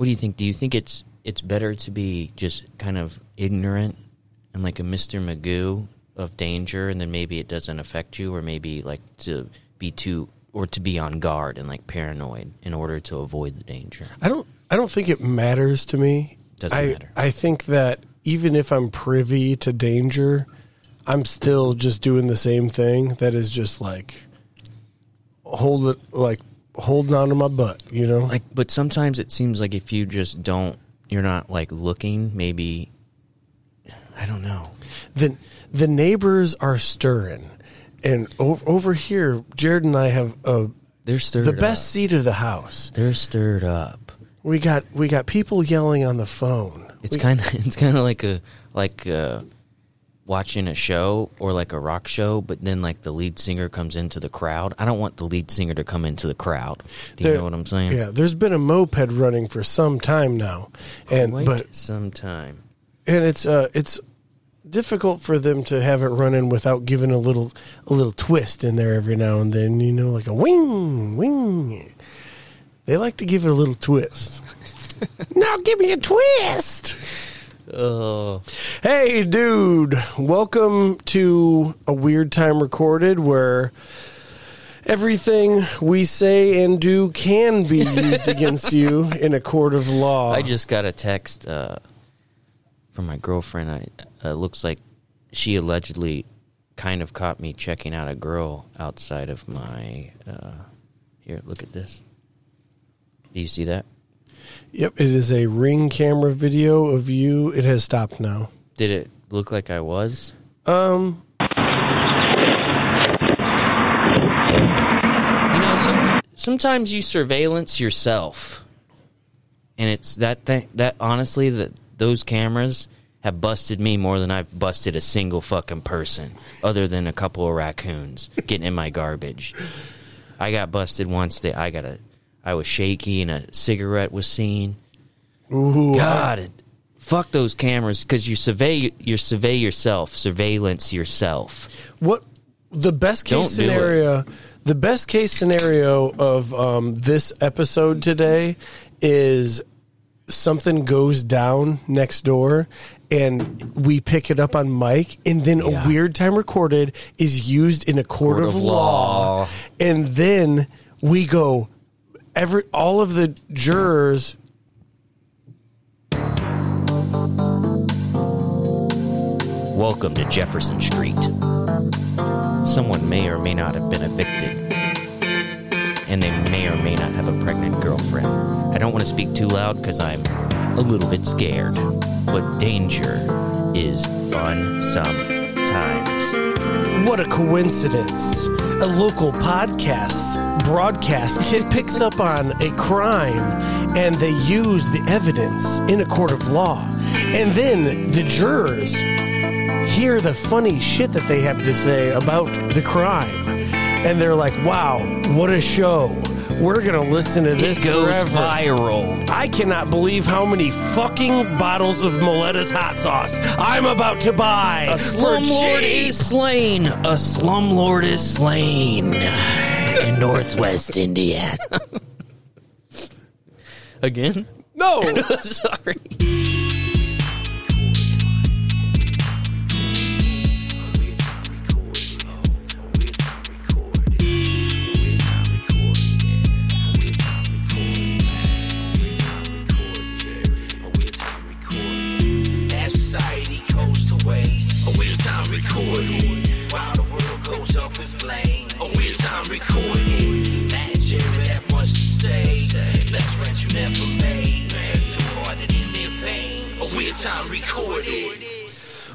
What do you think? Do you think it's it's better to be just kind of ignorant and like a Mr. Magoo of danger, and then maybe it doesn't affect you, or maybe like to be too or to be on guard and like paranoid in order to avoid the danger? I don't. I don't think it matters to me. Doesn't I, matter. I think that even if I'm privy to danger, I'm still just doing the same thing. That is just like hold it, like holding on to my butt. You know, Like, but sometimes it seems like if you just don't, you're not like looking. Maybe I don't know. the the neighbors are stirring, and over, over here, Jared and I have a, They're stirred. the best Up. seat of the house. They're stirred up. We got we got people yelling on the phone. It's kind of it's kind of like a like uh, watching a show or like a rock show, but then like the lead singer comes into the crowd. I don't want the lead singer to come into the crowd. Do you there- know what I'm saying? Yeah, there's been a moped running for some time now, and Wait but some time. and it's uh it's difficult for them to have it running without giving a little a little twist in there every now and then you know like a wing wing they like to give it a little twist now give me a twist Oh, hey dude welcome to a weird time recorded where everything we say and do can be used against you in a court of law I just got a text uh, from my girlfriend. I uh, looks like she allegedly kind of caught me checking out a girl outside of my. Uh, here, look at this. Do you see that? Yep, it is a ring camera video of you. It has stopped now. Did it look like I was? Um, You know, some, sometimes you surveillance yourself, and it's that thing that honestly that those cameras have busted me more than I've busted a single fucking person, other than a couple of raccoons getting in my garbage. I got busted once. That I got a, I was shaky and a cigarette was seen. ooh, God, it, fuck those cameras because you survey you survey yourself, surveillance yourself. what the best case Don't scenario? The best case scenario of um, this episode today is something goes down next door and we pick it up on mic and then Yeah. a weird time recorded is used in a court, Court of, of law. law. and then we go every all of the jurors Welcome to Jefferson Street. Someone may or may not have been evicted, and they may or may not have a pregnant girlfriend. I don't want to speak too loud because I'm a little bit scared, but danger is fun sometimes. What a coincidence. A local podcast broadcast kid picks up on a crime and they use the evidence in a court of law. And then the jurors hear the funny shit that they have to say about the crime. And they're like, wow, what a show. We're going to listen to this It goes forever. viral. I cannot believe how many fucking bottles of Miletta's hot sauce I'm about to buy. A slumlord is slain. A slumlord is slain in Northwest Indiana. Again? No. Sorry. Time recording.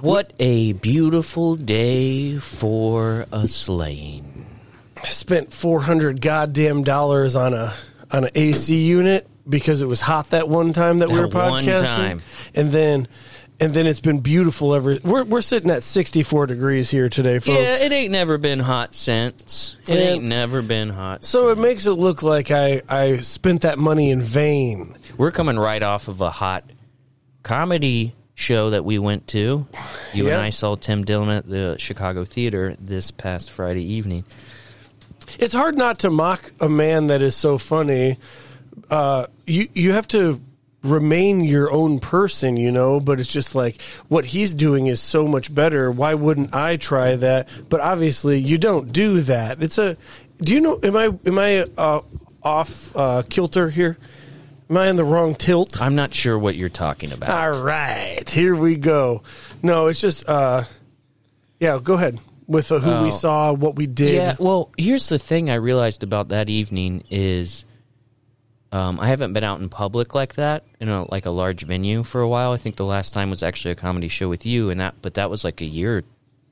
What a beautiful day for a slaying. spent 400 goddamn dollars on a on an AC unit because it was hot that one time that, we were That one podcasting time. and then and then it's been beautiful ever we're we're sitting at 64 degrees here today folks Yeah, it ain't never been hot since. It Yeah. ain't never been hot. so it makes it look like I I spent that money in vain We're coming right off of a hot comedy show that we went to. You Yeah. and I saw Tim Dillon at the Chicago Theater this past Friday evening. it's hard not to mock a man that is so funny uh you you have to remain your own person, you know, but it's just like what he's doing is so much better. Why wouldn't I try that? But obviously you don't do that. It's a Do you know am I am I uh, off uh, kilter here? Am I in the wrong tilt? I'm not sure what you're talking about. All right, here we go. No, it's just uh yeah, go ahead with uh, who we Oh. saw, what we did. Yeah, well, here's the thing I realized about that evening is um, I haven't been out in public like that in a like a large venue for a while. I think the last time was actually a comedy show with you, and that but that was like a year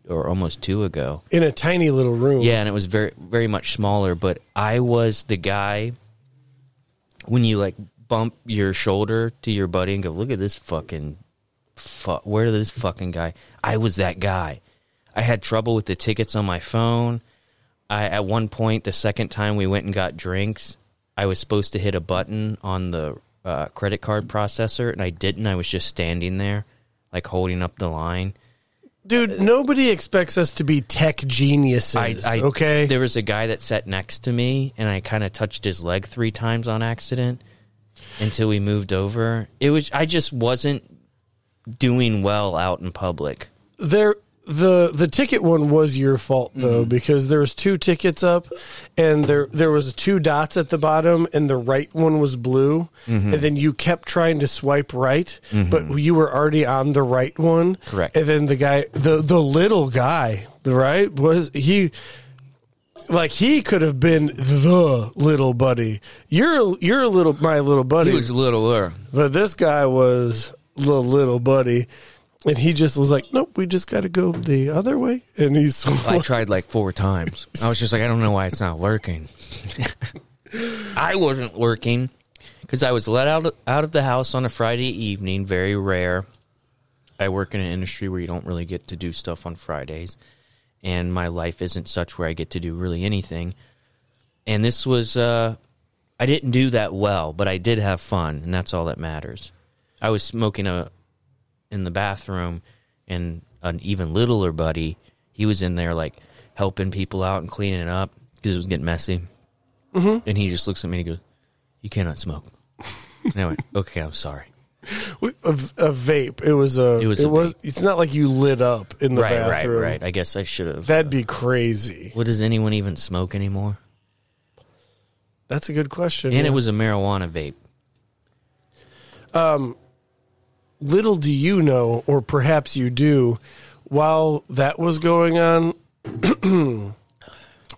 or almost two ago. in a tiny little room. Yeah, and it was very very much smaller. But I was the guy when you like bump your shoulder to your buddy and go, "Look at this fucking, fu- where this fucking guy?" I was that guy. I had trouble with the tickets on my phone. I at one point, the second time we went and got drinks, I was supposed to hit a button on the uh, credit card processor, and I didn't. I was just standing there, like holding up the line. Dude, nobody expects us to be tech geniuses. I, I, okay, There was a guy that sat next to me, and I kind of touched his leg three times on accident until we moved over. It was I just wasn't doing well out in public. there the the ticket one was your fault though Mm-hmm. because there was two tickets up and there there was two dots at the bottom and the right one was blue Mm-hmm. and then you kept trying to swipe right but you were already on the right one Correct. and then the guy the the little guy the right was he like he could have been the little buddy you're you're a little my little buddy He was littler. but this guy was the little buddy, and he just was like, "Nope, we just got to go the other way." And he's I tried like four times. I was just like, I don't know why it's not working. I wasn't working because I was let out out of the house on a Friday evening. Very rare. I work in an industry where you don't really get to do stuff on Fridays, and my life isn't such where I get to do really anything. And this was, uh, I didn't do that well, but I did have fun, and that's all that matters. I was smoking a in the bathroom, and an even littler buddy, he was in there like helping people out and cleaning it up because it was getting messy. Mm-hmm. And he just looks at me and he goes, "You cannot smoke." and I went, "Okay, I'm sorry." A, a vape. It was a. It was It a was. vape. It's not like you lit up in the right, bathroom. right, right. I guess I should have. That'd be crazy. what does anyone even smoke anymore? That's a good question. And yeah. it was a marijuana vape. Um, little do you know, or perhaps you do, while that was going on,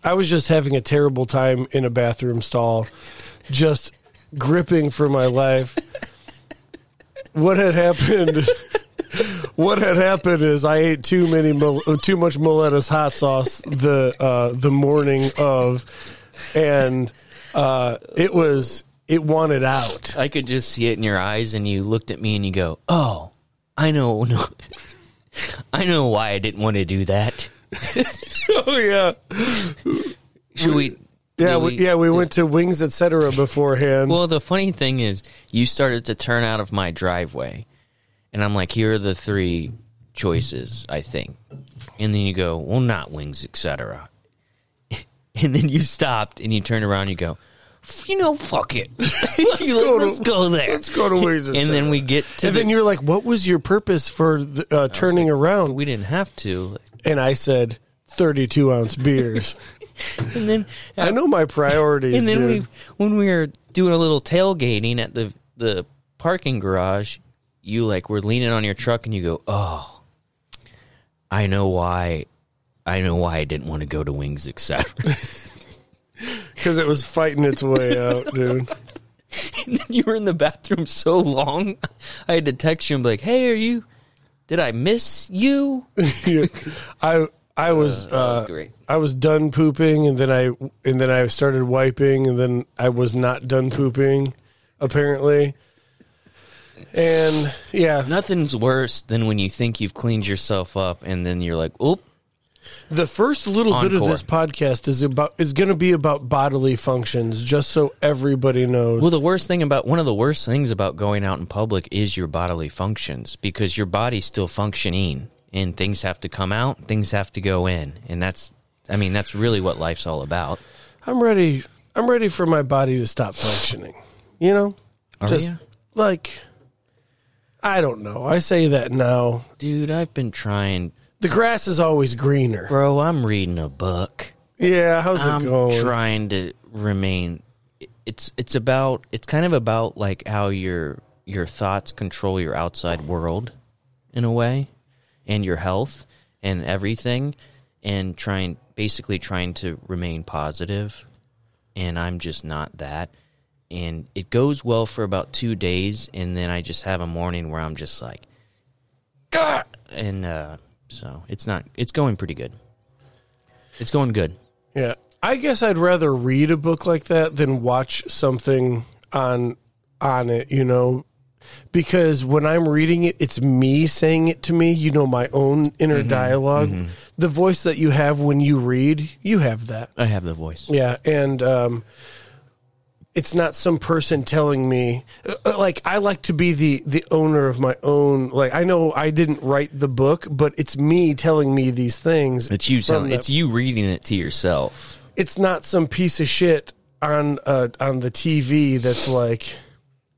I was just having a terrible time in a bathroom stall, just gripping for my life. What had happened? What had happened is I ate too many too much Miletta's hot sauce the uh, the morning of, and uh, it was it wanted out. I could just see it in your eyes, and you looked at me and you go, "Oh, I know, no, I know why I didn't want to do that." oh yeah. Should we? Yeah, do we, yeah, we went to Wings Etc. beforehand. Well, the funny thing is, you started to turn out of my driveway, and I'm like, "Here are the three choices, I think," and then you go, "Well, not wings, etc." And then you stopped and you turned around and you go, "You know, fuck it, let's, go to- let's go there." Let's go to Wings and then we get to and the, then you're like, "What was your purpose for the, uh, turning around?" we didn't have to, And I said, "32 ounce beers." and then I know my priorities, And then dude. we, when we were doing a little tailgating at the the parking garage, you like were leaning on your truck and you go, "Oh, I know why. I know why I didn't want to go to Wings, except because it was fighting its way out, dude. and then you were in the bathroom so long, I had to text you and be like, "Hey, are you? Did I miss you?" Yeah. I I was, that was uh, great. I was done pooping, and then I and then I started wiping, and then I was not done pooping, apparently. And yeah, Nothing's worse than when you think you've cleaned yourself up and then you're like, "Oop." The first little bit of this podcast is about is going to be about bodily functions, just so everybody knows. Well, the worst thing about one of the worst things about going out in public is your bodily functions because your body's still functioning and things have to come out, things have to go in, and that's I mean that's really what life's all about. I'm ready. I'm ready for my body to stop functioning. You know, Are just ya? like I don't know. I say that now. Dude, I've been trying. The grass is always greener. Bro, I'm reading a book. Yeah, how's it I'm going? trying to remain it's it's about it's kind of about like how your your thoughts control your outside world in a way and your health and everything and trying basically trying to remain positive and I'm just not that and it goes well for about 2 days and then I just have a morning where I'm just like "Gah!" and uh so it's not it's going pretty good. It's going good. Yeah. I guess I'd rather read a book like that than watch something on on it, you know. Because when I'm reading it, it's me saying it to me, you know, my own inner Mm-hmm. dialog The voice that you have when you read, you have that. I have the voice. Yeah, and um, it's not some person telling me. uh, Like I like to be the the owner of my own. Like I know I didn't write the book, but it's me telling me these things. It's you telling, the- it's you reading it to yourself. It's not some piece of shit on uh, on the TV that's like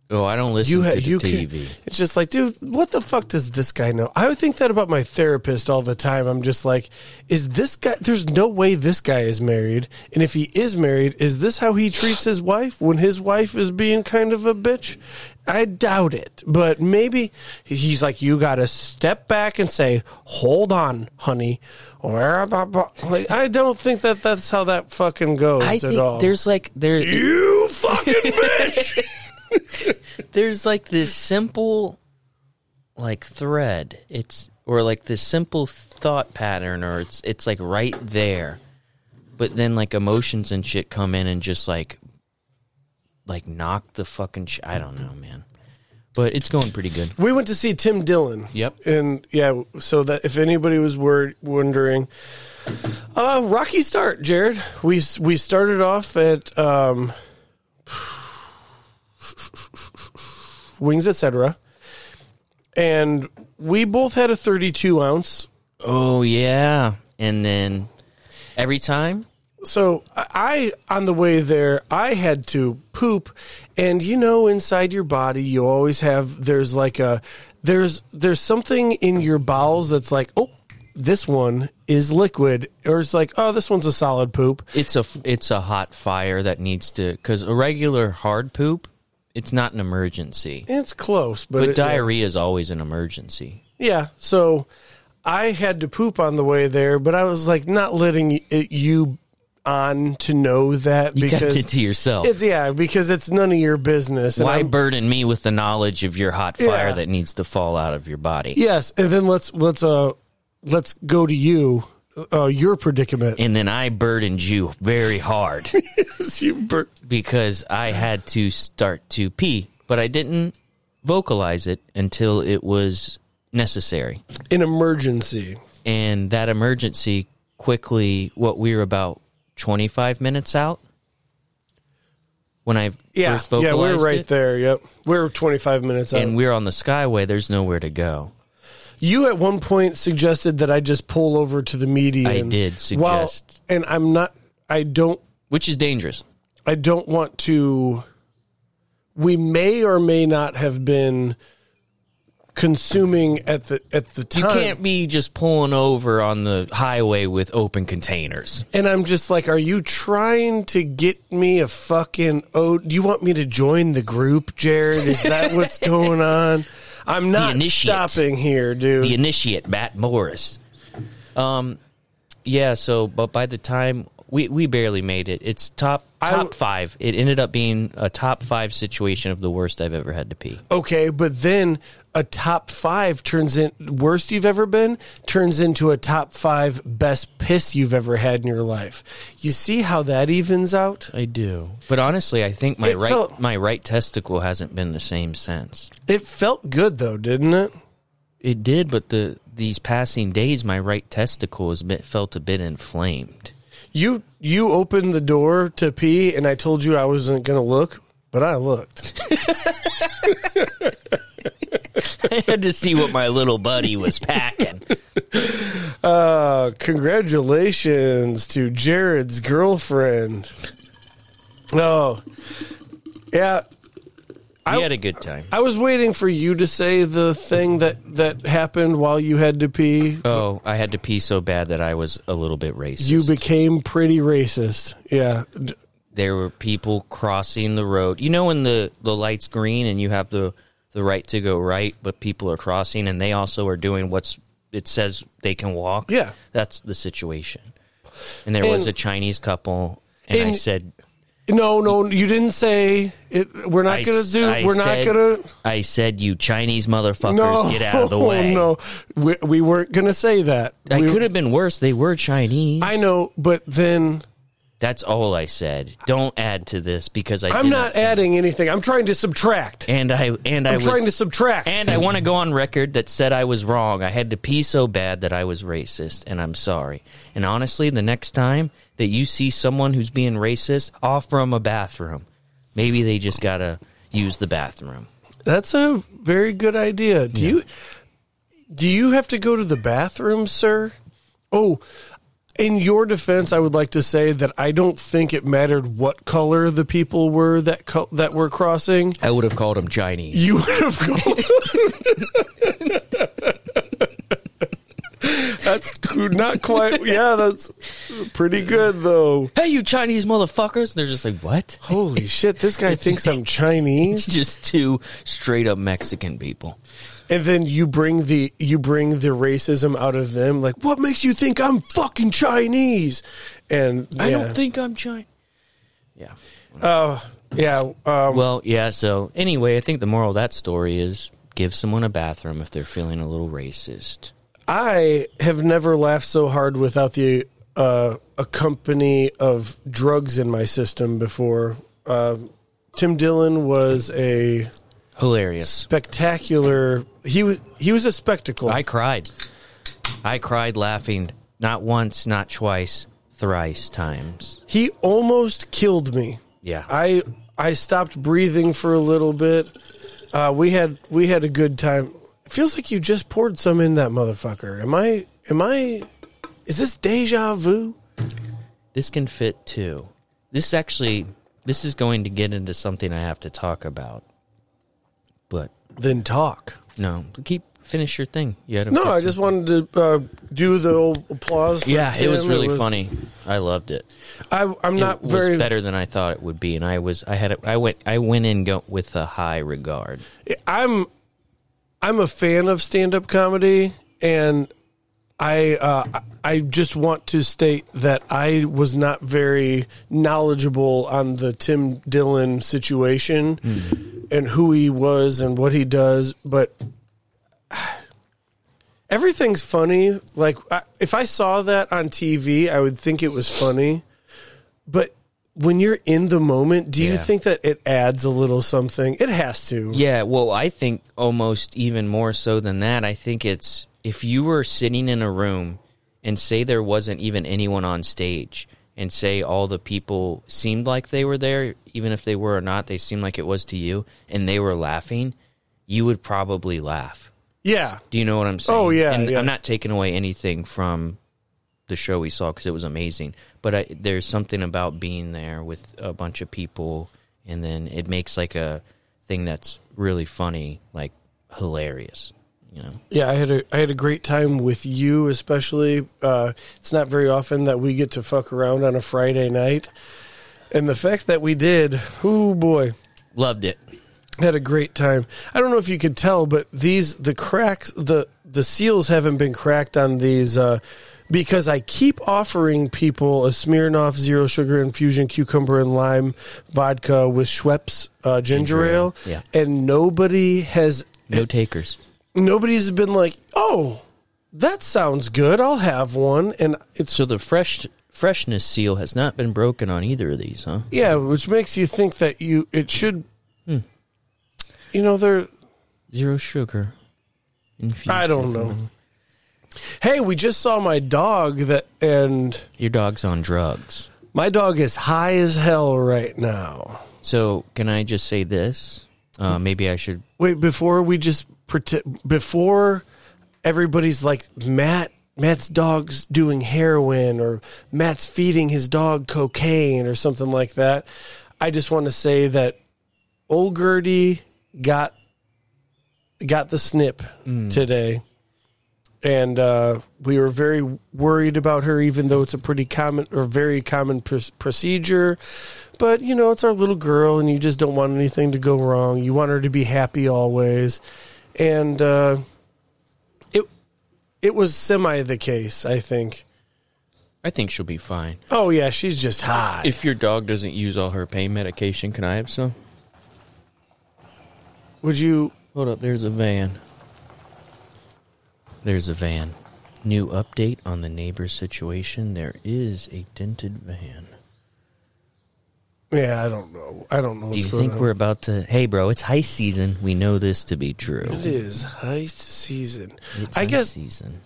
Oh, I don't listen you to the you TV. Can, it's just like, dude, what the fuck does this guy know? I would think that about my therapist all the time. I'm just like, is this guy? There's no way this guy is married, and if he is married, is this how he treats his wife when his wife is being kind of a bitch? I doubt it, but maybe he's like, you got to step back and say, "Hold on, honey," or blah, blah. like, I don't think that that's how that fucking goes I at think all. there's like there you fucking bitch. there's like this simple like thread. It's or like this simple thought pattern or it's it's like right there. But then like emotions and shit come in and just like like knock the fucking sh- I don't know, man. But it's going pretty good. We went to see Tim Dillon. Yep. And yeah, so that if anybody was wor- wondering, uh, rocky start, Jared. We we started off at um, Wings Etc. And we both had a 32 ounce. Oh yeah. And then every time So I, on the way there, I had to poop, and you know, inside your body, you always have. There's like a, there's there's something in your bowels that's like, oh, this one is liquid, or it's like, oh, this one's a solid poop. it's a it's a hot fire that needs to because a regular hard poop it's not an emergency It's close, but, but it- diarrhea is always an emergency Yeah. So I had to poop on the way there, but I was like not letting it, you on to know that you because kept it to yourself it's yeah because it's none of your business. And why I'm- burden me with the knowledge of your hot fire Yeah. that needs to fall out of your body Yes, and then let's let's uh let's go to you. Uh, your predicament. and then i burdened you very hard you bur- because i had to start to pee but i didn't vocalize it until it was necessary an emergency. and that emergency quickly what we were about 25 minutes out when i Yeah, first vocalized yeah, we're right it, there. Yep, we're twenty five minutes out. and we're on the skyway there's nowhere to go you at one point suggested that I just pull over to the median. I did While- suggest. and I'm not. I don't. which is dangerous I don't want to. We may or may not have been consuming at the at the time. you can't be just pulling over on the highway with open containers And I'm just like, are you trying to get me a fucking oh do you want me to join the group, Jared? Is that what's going on? I'm not initiate. stopping here, dude. the initiate Matt Morris. Um, yeah. So, but by the time we we barely made it, it's top top w- five. It ended up being a top five situation of the worst I've ever had to pee. okay, but then a top five turns in worst you've ever been turns into a top five best piss you've ever had in your life. You see how that evens out? I do, but honestly, I think my It right felt- my right testicle hasn't been the same since. It felt good though, didn't it? It did, but the these passing days, my right testicle has been, felt a bit inflamed. You you opened the door to pee and I told you I wasn't gonna look, but I looked. I had to see what my little buddy was packing. Uh, congratulations to Jared's girlfriend. Oh, yeah. We had a good time. I was waiting for you to say the thing that that happened while you had to pee. Oh, I had to pee so bad that I was a little bit racist. You became pretty racist. Yeah. There were people crossing the road. You know when the the light's green and you have the the right to go right, but people are crossing and they also are doing what's it says they can walk. Yeah. that's the situation. And there was a Chinese couple, and I said, No, no, you didn't say it. We're not I gonna do. I we're not gonna. I said, you Chinese motherfuckers, No, get out of the way. No, we, we weren't gonna say that. I We- could have been worse. They were Chinese. I know, but then That's all I said. Don't add to this because I. I'm did not adding anything. I'm trying to subtract. And I and I I'm was trying to subtract. And I want to go on record that said I was wrong. I had to pee so bad that I was racist, and I'm sorry. And honestly, the next time that you see someone who's being racist, off from a bathroom. Maybe they just gotta use the bathroom. That's a very good idea. Do you do you have to go to the bathroom, sir? Oh, in your defense, I would like to say that I don't think it mattered what color the people were that co- that were crossing. I would have called them Chinese. You would have gone. that's not quite. Yeah, that's pretty good though. Hey, you Chinese motherfuckers! They're just like, what? Holy shit! This guy thinks I'm Chinese. just two straight up Mexican people. And then you bring the you bring the racism out of them. Like, what makes you think I'm fucking Chinese? And I don't think I'm Chinese. Yeah. Oh, yeah. Um, Well, yeah. So anyway, I think the moral of that story is give someone a bathroom if they're feeling a little racist. I have never laughed so hard without the uh, a company of drugs in my system before. Uh, Tim Dillon was a Hilarious. spectacular. He was he was a spectacle. I cried. I cried laughing not once, not twice, thrice times. he almost killed me. Yeah. I I stopped breathing for a little bit. Uh, we had we had a good time. It feels like you just poured some in that motherfucker. Am I am I is this deja vu? This can fit too. This actually this is going to get into something I have to talk about. But Then talk. no, keep finish your thing. You had No, I just wanted to uh, do the old applause. For Yeah, it was Tim. really funny. I loved it. I, I'm not was very. better than I thought it would be, and I was I had a, I went I went in go, with a high regard. I'm I'm a fan of stand up comedy, and I uh, I just want to state that I was not very knowledgeable on the Tim Dillon situation and who he was and what he does, but everything's funny. Like I, if I saw that on TV, I would think it was funny, but. When you're in the moment, do you Yeah. think that it adds a little something? It has to. Yeah, well, I think almost even more so than that. I think it's if you were sitting in a room and say there wasn't even anyone on stage, and say all the people seemed like they were there, even if they were or not, they seemed like it was to you, and they were laughing, you would probably laugh. Yeah. Do you know what I'm oh, saying? Oh, yeah, and yeah. I'm not taking away anything from the show we saw because it was amazing. But I, there's something about being there with a bunch of people, and then it makes like a thing that's really funny, like hilarious. You know? Yeah, I had a I had a great time with you, especially. Uh, it's not very often that we get to fuck around on a Friday night, and the fact that we did, oh boy, Loved it. had a great time. I don't know if you could tell, but these the cracks the the seals haven't been cracked on these uh, because I keep offering people a Smirnoff zero sugar infusion cucumber and lime vodka with Schweppes uh, ginger, Ginger ale, yeah. and nobody has No takers. nobody's been like, "Oh, that sounds good. I'll have one." And it's So the fresh freshness seal has not been broken on either of these, huh? yeah, which makes you think that you it should. Hmm. You know, they're. Zero sugar. Infused I don't know. Hey, we just saw my dog that, and Your dog's on drugs. my dog is high as hell right now. So can I just say this? Uh, maybe I should. Wait, before we just pretend, before everybody's like Matt, Matt's dog's doing heroin, or Matt's feeding his dog cocaine, or something like that. I just want to say that old Gertie got got the snip today, and uh, we were very worried about her, even though it's a pretty common or very common pr- procedure. But you know, it's our little girl, and you just don't want anything to go wrong. You want her to be happy always, and uh, it it was semi the case, I think. I think she'll be fine. Oh yeah, she's just hot. If your dog doesn't use all her pain medication, can I have some? Would you? Hold up, there's a van. There's a van. New update on the neighbor situation. There is a dented van. Yeah, I don't know. I don't know. What's Do you going think on. we're about to? Hey, bro, it's heist season. We know this to be true. It is heist season. It's I heist guess season.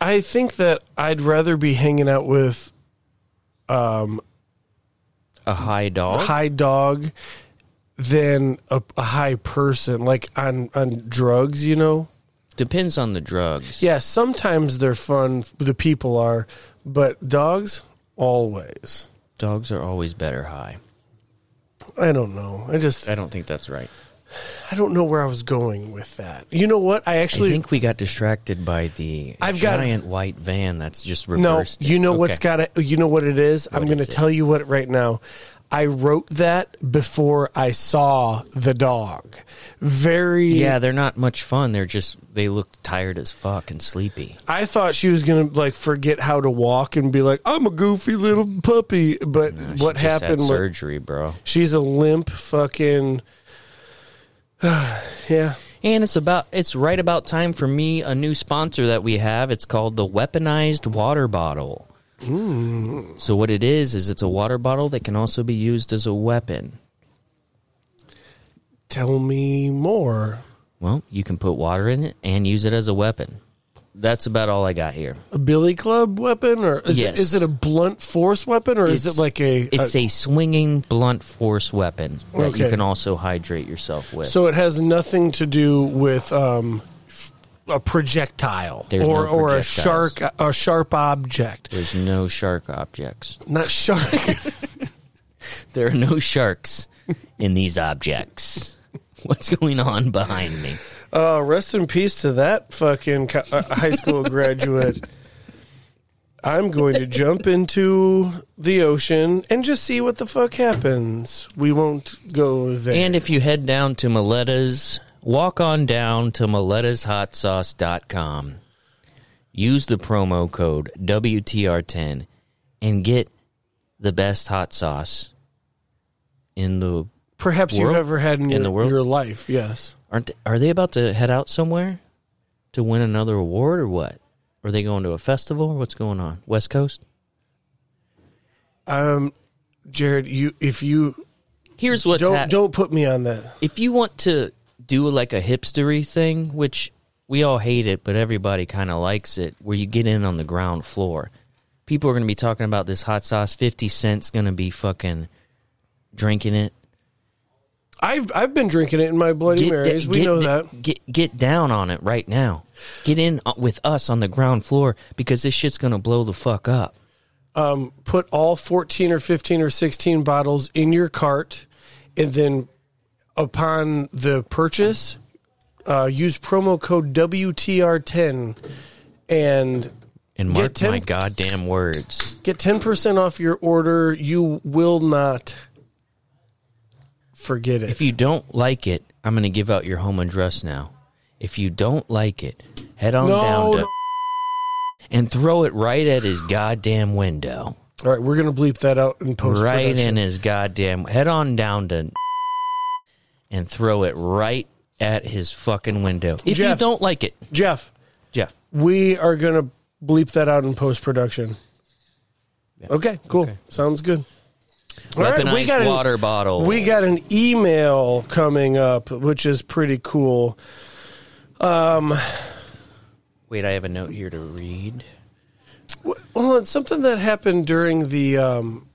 I think that I'd rather be hanging out with um, A high dog. high dog than a, a high person, like on on drugs. You know. Depends on the drugs. Yeah, sometimes they're fun. The people are, but dogs always. Dogs are always better high. I don't know. I just I don't think that's right. I don't know where I was going with that. You know what? I actually I think we got distracted by the I've got- giant white van that's just reversed. it. you know what's got it. You know what it is. I'm going to tell you what right now. I wrote that before I saw the dog. Very. Yeah, they're not much fun. They're just they look tired as fuck and sleepy. I thought she was going to like forget how to walk and be like, "I'm a goofy little puppy." But She what happened? was surgery, bro. she's a limp fucking. yeah. And it's about it's right about time for me a new sponsor that we have. It's called the weaponized water bottle. So what it is is it's a water bottle that can also be used as a weapon. Tell me more. Well, you can put water in it and use it as a weapon. That's about all I got here. A billy club weapon, or is, Yes. it, is it a blunt force weapon, or is it like a? It's a swinging blunt force weapon that you can also hydrate yourself with. So it has nothing to do with um, a projectile There's or no or a shark a sharp object. There's no shark objects. Not shark. There are no sharks in these objects. What's going on behind me? uh, rest in peace to that fucking co- uh, high school graduate. I'm going to jump into the ocean and just see what the fuck happens. We won't go there. And if you head down to Miletta's, walk on down to milettashotsauce.com. Use the promo code WTR10 and get the best hot sauce in the Perhaps you've world? ever had in, In your, the world? your life. Yes. aren't they, are they about to head out somewhere to win another award or what? Are they going to a festival or what's going on? West Coast? Um, Jared, you if you Here's what don't hap- don't put me on that. if you want to do like a hipstery thing, which we all hate it, but everybody kind of likes it, where you get in on the ground floor, people are going to be talking about this hot sauce. Fifty Cent's going to be fucking drinking it. I've I've been drinking it in my Bloody Get Marys. da- we know da- that. Get get down on it right now. Get in uh, with us on the ground floor because this shit's going to blow the fuck up. Um, put all fourteen or fifteen or sixteen bottles in your cart, and then upon the purchase, uh, use promo code WTR10 and And Get mark ten- my goddamn words. get ten percent off your order. You will not forget it. If you don't like it, I'm going to give out your home address now. If you don't like it, head on No, down to no. and throw it right at his goddamn window. all right, we're gonna bleep that out in post it. Right in his goddamn head on down to and throw it right at his fucking window. If you don't like it, Jeff, Jeff. we are gonna bleep that out in post production. Okay, cool. Okay. Sounds good. All right, Weaponized we got an- water bottle. We got an email coming up, which is pretty cool. Um, Wait, I have a note here to read. Well, it's something that happened during the um,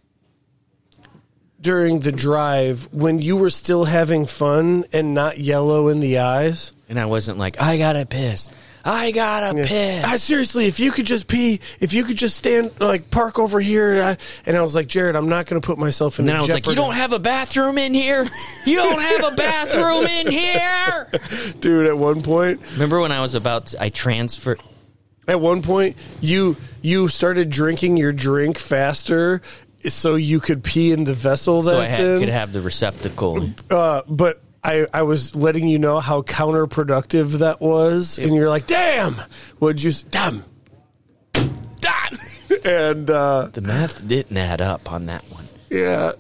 during the drive when you were still having fun and not yellow in the eyes. And I wasn't like, I gotta piss. I gotta piss. I, seriously, if you could just pee, if you could just stand, like park over here, and I, and I was like, Jared, I'm not going to put myself in. and then I was like, "You don't have a bathroom in here. You don't have a bathroom in here." dude." At one point, Remember when I was about to, I transferred? at one point, you you started drinking your drink faster, so you could pee in the vessel So I that's had, in. could have the receptacle. uh, but I, I was letting you know how counterproductive that was, and you're like, "Damn, would you? s- Damn, damn!" and uh, The math didn't add up on that one. yeah,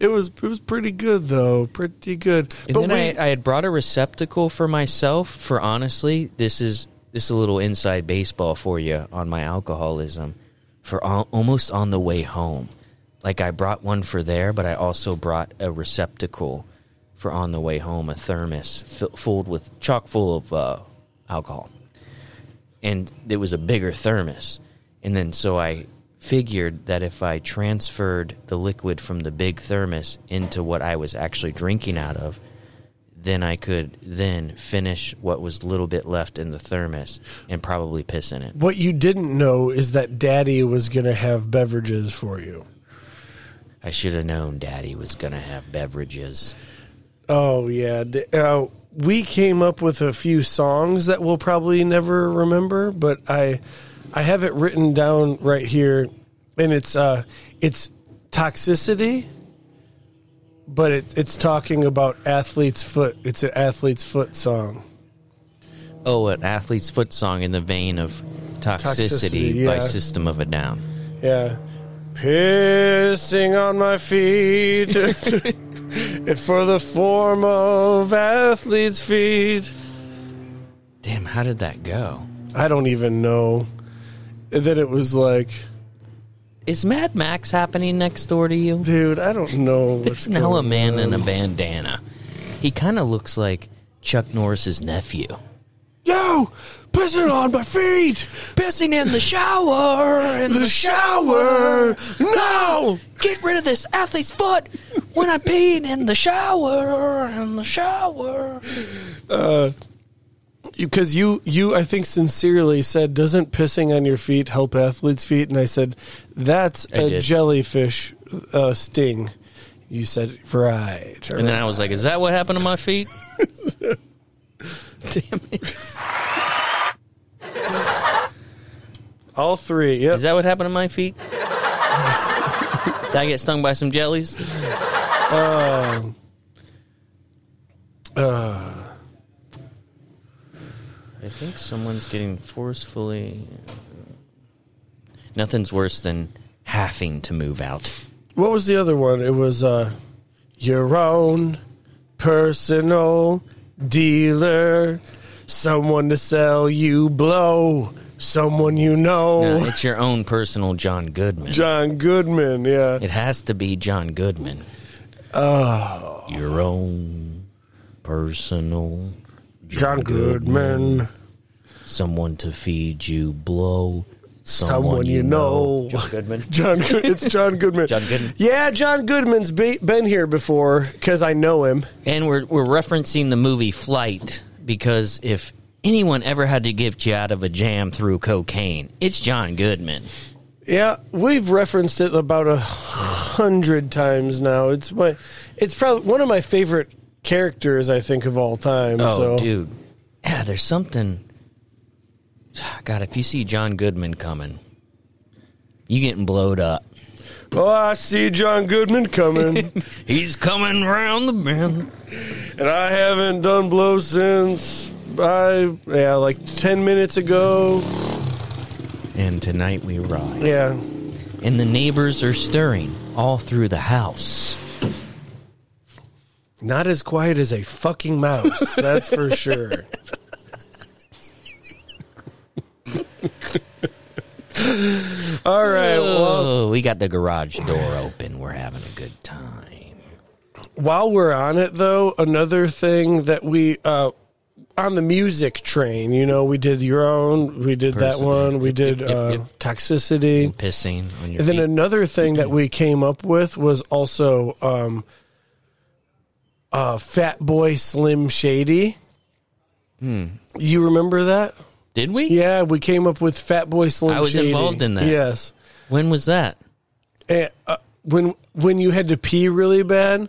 it was it was pretty good though, pretty good. And but then we, I, I had brought a receptacle for myself. For honestly, this is this is a little inside baseball for you on my alcoholism. For al- almost on the way home, like I brought one for there, but I also brought a receptacle for on the way home, a thermos fi- filled with chock full of uh, alcohol, and it was a bigger thermos. And then so I figured that if I transferred the liquid from the big thermos into what I was actually drinking out of, then I could then finish what was a little bit left in the thermos and probably piss in it. what you didn't know is that Daddy was going to have beverages for you. I should have known Daddy was going to have beverages. Oh yeah, uh, we came up with a few songs that we'll probably never remember, but I I have it written down right here, and it's uh it's toxicity, but it, it's talking about athlete's foot. It's an athlete's foot song. Oh, an athlete's foot song in the vein of Toxicity, Toxicity, by. System of a Down. Yeah, pissing on my feet. For the form of athlete's feet. Damn, how did that go? I don't even know. And then it was like, Is Mad Max happening next door to you? dude, I don't know what's There's now a going man on. in a bandana. He kind of looks like Chuck Norris's nephew. Yo, pissing on my feet. Pissing in the shower. In The shower. No. Get rid of this athlete's foot when I'm peeing in the shower. In the shower. Because you, you, I think sincerely said, doesn't pissing on your feet help athletes' feet? And I said, that's I a did. jellyfish uh, sting. You said, right. And then I was like, "Is that what happened to my feet?" Damn it! All three. Yep. Is that what happened to my feet? Did I get stung by some jellies? Um, uh. I think someone's getting forcefully. Uh, nothing's worse than having to move out. What was the other one? It was uh, your own personal dealer, someone to sell you blow, someone you know. No, it's your own personal John Goodman. John Goodman, yeah. It has to be John Goodman. Oh. Your own personal John Goodman, Someone to feed you blow. someone, you know. John Goodman. John, Good- it's John Goodman. John Goodman. Yeah, John Goodman's be- been here before because I know him. And we're we're referencing the movie Flight because if anyone ever had to get you out of a jam through cocaine, it's John Goodman. Yeah, we've referenced it about a hundred times now. It's my, it's probably one of my favorite characters I think of all time. Oh, so. dude. Yeah, there's something. God, if you see John Goodman coming, you getting blowed up. Oh, I see John Goodman coming, He's coming round the bend. and I haven't done blow since I yeah like ten minutes ago. And tonight we ride. Yeah, And the neighbors are stirring all through the house. not as quiet as a fucking mouse. That's for sure. All right. Well, Oh, we got the garage door open. We're having a good time. while we're on it, though, another thing that we uh, on the music train, you know, we did your own, we did that one, yeah. we did yep, yep, uh, yep. toxicity. Pissing on your And then feet. another thing that we came up with was also um, uh, Fat Boy Slim Shady. Hmm. You remember that? Did we? Yeah, we came up with Fat Boy Slim I was Shady. involved in that. Yes. When was that? And, uh, when when you had to pee really bad,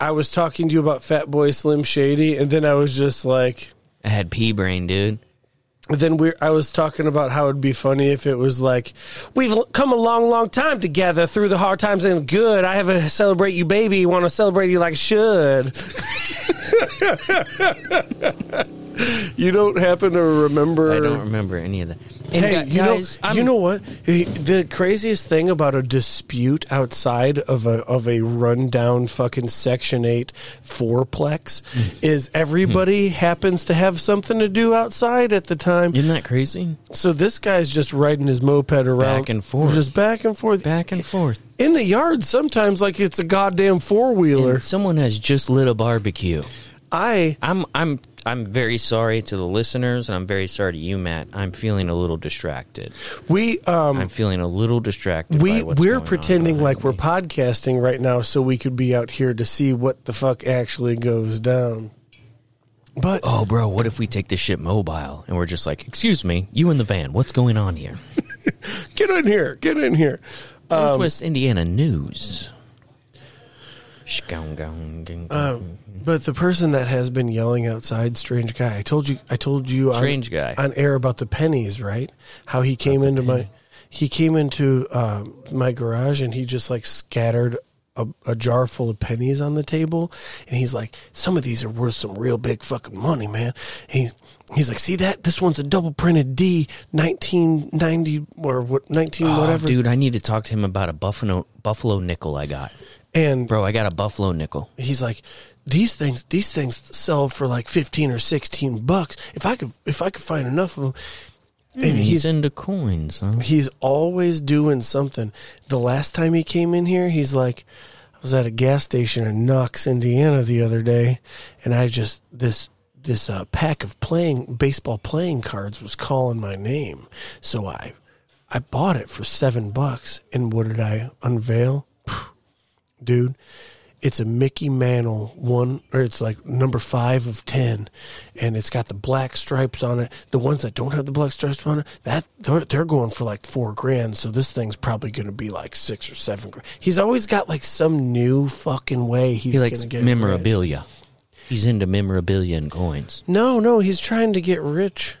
I was talking to you about Fat Boy Slim Shady, and then I was just like, I had pea brain, dude. then we I was talking about how it'd be funny if it was like, we've come a long, long time together through the hard times and good. I have a celebrate you, baby. Want to celebrate you like I should. you don't happen to remember? I don't remember any of that. And Hey, gu- you know, I'm, you know what? The craziest thing about a dispute outside of a of a rundown fucking Section Eight fourplex Hmm. is everybody happens to have something to do outside at the time. Isn't that crazy? So this guy's just riding his moped around, Back and forth. just back and forth, Back and forth. in the yard. Sometimes like it's a goddamn four wheeler. Someone has just lit a barbecue. I I'm I'm I'm very sorry to the listeners, and I'm very sorry to you, Matt. I'm feeling a little distracted. we um I'm feeling a little distracted. we we're pretending like we're podcasting right now so we could be out here to see what the fuck actually goes down. But Oh, bro, what if we take this shit mobile and we're just like, excuse me, you in the van? What's going on here? get in here, get in here. Northwest Indiana news. Um, but the person that has been yelling outside, strange guy. I told you, I told you, on- Strange guy. on air about the pennies, right? How he came into my, he came into um, my garage and he just like scattered a, a jar full of pennies on the table, and he's like, "Some of these are worth some real big fucking money, man." He he's like, "See that? This one's a double printed D, nineteen ninety or what, nineteen Oh, whatever." dude, I need to talk to him about a buffalo buffalo nickel I got. And Bro, I got a buffalo nickel. he's like these things these things sell for like 15 or 16 bucks. If i could if i could find enough of them and He's, he's into coins, huh? he's always doing something. The last time he came in here he's like i was at a gas station in knox indiana the other day and i just this this uh, pack of playing baseball playing cards was calling my name. So i i bought it for seven bucks and what did i unveil dude it's a Mickey Mantle one, or it's like number five of ten, and it's got the black stripes on it. The ones that don't have the black stripes on it, that they're, they're going for like four grand. So this thing's probably going to be like six or seven grand. He's always got like some new fucking way he's He likes get memorabilia. He's into memorabilia and coins. No, no, he's trying to get rich.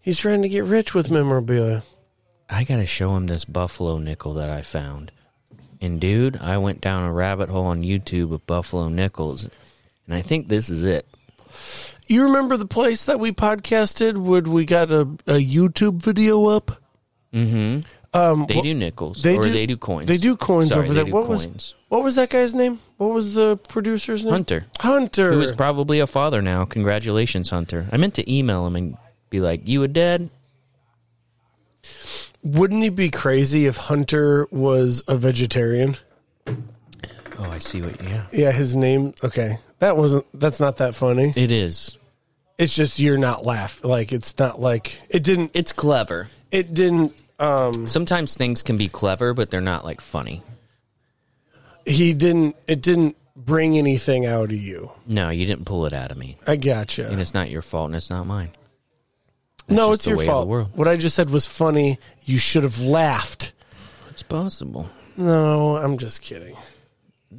He's trying to get rich with memorabilia. I got to show him this buffalo nickel that I found. And dude, I went down a rabbit hole on YouTube of buffalo nickels, and I think this is it. You remember the place that we podcasted? Would we got a, a YouTube video up? Mm-hmm. Um, They do nickels, They or do- they do coins. They do coins Sorry, over there. What was coins. what was that guy's name? What was the producer's name? Hunter, Hunter. who is probably a father now. Congratulations, Hunter. I meant to email him and be like, "You a dad?" Wouldn't it be crazy if Hunter was a vegetarian? Oh, I see what. Yeah, Yeah, his name. Okay, that wasn't. That's not that funny. it is. It's just you're not laugh. Like it's not like it didn't. It's clever. It didn't. Um, Sometimes things can be clever, but they're not like funny. he didn't. It didn't bring anything out of you. No, you didn't pull it out of me, I gotcha. and it's not your fault, and it's not mine. No, just it's your way of the fault. What I just said was funny. You should have laughed. It's possible. No, I'm just kidding.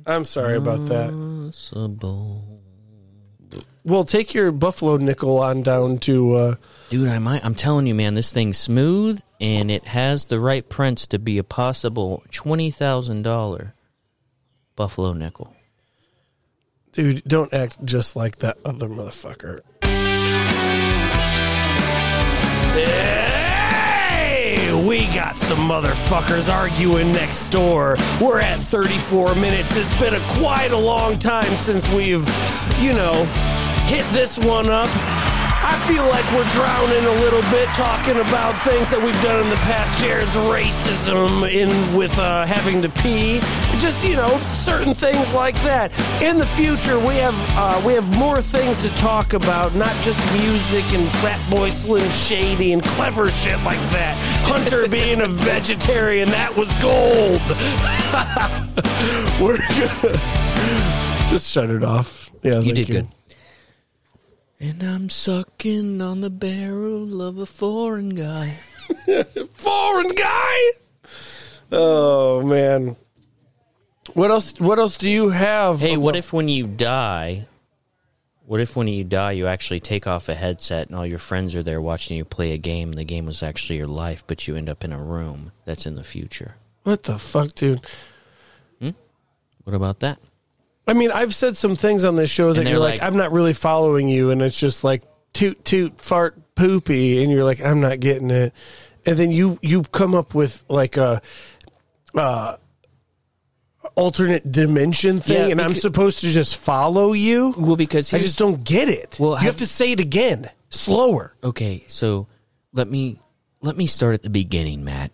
I'm sorry about that. Possible. Well, take your buffalo nickel on down to. Uh, Dude, I might. I'm telling you, man, this thing's smooth and it has the right prints to be a possible twenty thousand dollar buffalo nickel. dude, don't act just like that other motherfucker. Hey, we got some motherfuckers arguing next door. We're at 34 minutes. It's been a quite a long time since we've, you know, hit this one up. I feel like we're drowning a little bit talking about things that we've done in the past. Jared's racism in with uh, having to pee, just you know, certain things like that. In the future, we have uh, we have more things to talk about, not just music and Fat Boy Slim Shady and clever shit like that. Hunter being a vegetarian, that was gold. we're gonna just shut it off. Yeah, You thank did good. And I'm sucking on the barrel of a foreign guy. Foreign guy. Oh man. What else? What else do you have? Hey, what if when you die, what if when you die you actually take off a headset and all your friends are there watching you play a game? and The game was actually your life, but you end up in a room that's in the future. What the fuck, dude? Hmm? What about that? I mean, I've said some things on this show that they're you're like, like- I'm not really following you, and it's just like toot toot fart poopy, and you're like, I'm not getting it, and then you you come up with like a uh alternate dimension thing, Yeah, and I'm becau- supposed to just follow you. Well, because I just don't get it. Well, you have have- to say it again, slower. Okay, so let me let me start at the beginning, Matt.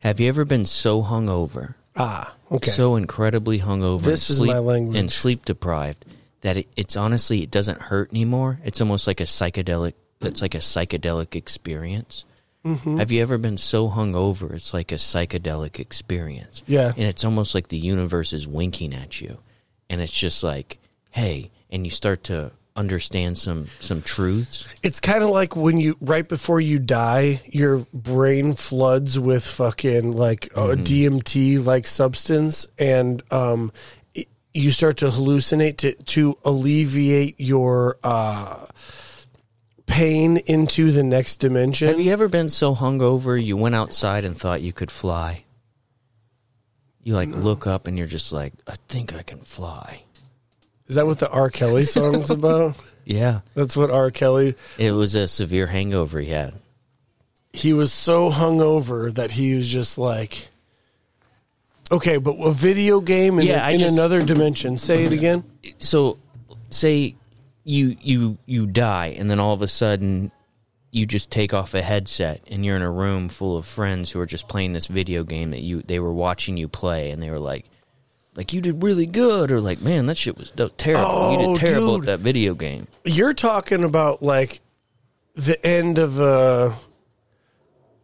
Have you ever been so hungover, Ah, okay. so incredibly hungover, This and is sleep, my language. and sleep deprived that it, it's honestly it doesn't hurt anymore? It's almost like a psychedelic. It's like a psychedelic experience. Mm-hmm. Have you ever been so hungover? It's like a psychedelic experience. Yeah. and it's almost like the universe is winking at you, and it's just like, hey, and you start to understand some some truths. It's kind of like when you right before you die, your brain floods with fucking like uh, DMT like substance, and um, it- you start to hallucinate to to alleviate your uh, pain into the next dimension. Have you ever been so hungover you went outside and thought you could fly? You like look up and you're just like, I think I can fly. Is that what the R. Kelly song's about? Yeah. That's what R. Kelly. It was a severe hangover he had. He was so hungover that he was just like. Okay, but a video game in, Yeah, in just- another dimension. Say it again. So say you you you die and then all of a sudden you just take off a headset and you're in a room full of friends who are just playing this video game that you they were watching you play and they were like like you did really good or like man that shit was terrible you Oh, did terrible dude. at that video game You're talking about like the end of a.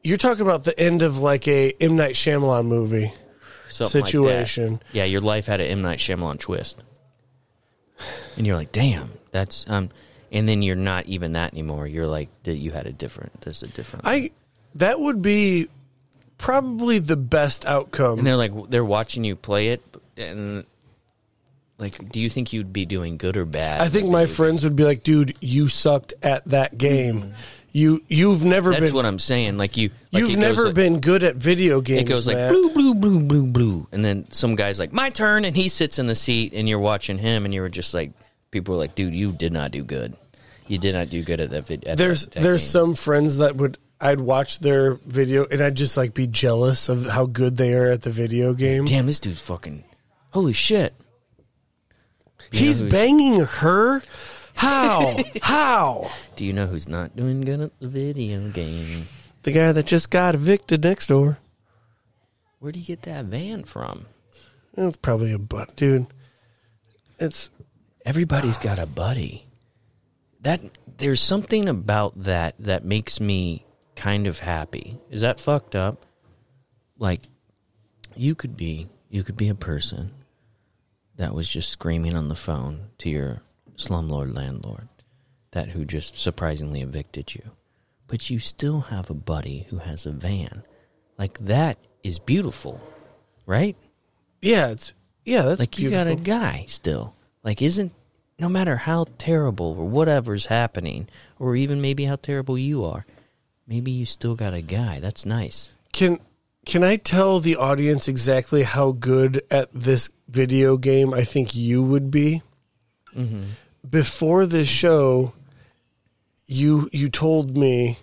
You're talking about the end of like a M Night Shyamalan movie. Something like. Situation. yeah your life had an M Night Shyamalan twist and you're like damn that's um and then you're not even that anymore you're like that you had a different there's a different I that would be probably the best outcome. And they're like they're watching you play it, and like, do you think you'd be doing good or bad? I think my friends would be like, "Dude, you sucked at that game. You you've never Mm-hmm. That's been what I'm saying. Like you, like you've goes never like- been good at video games." It goes like Matt. blue, blue, blue, blue, blue, and then some guy's like, "My turn," and he sits in the seat, and you're watching him, and you were just like, people were like, "Dude, you did not do good. You did not do good at that video." There's there's game." some friends that would I'd watch their video and I'd just like be jealous of how good they are at the video game. damn this dude's fucking holy shit. Do you know He's who's- banging her. How? how? Do you know who's not doing good at the video game? The guy that just got evicted next door. Where do you get that van from? It's probably a butt, dude. It's everybody's got a buddy. That there's something about that that makes me kind of happy. Is that fucked up? Like you could be you could be a person that was just screaming on the phone to your slumlord landlord that who just surprisingly evicted you. But you still have a buddy who has a van. Like that is beautiful, right? yeah, it's yeah, that's like you beautiful. got a guy still like isn't no matter how terrible or whatever's happening or even maybe how terrible you are maybe you still got a guy that's nice Can can I tell the audience exactly how good at this video game I think you would be? Mm-hmm. Before this show, you you told me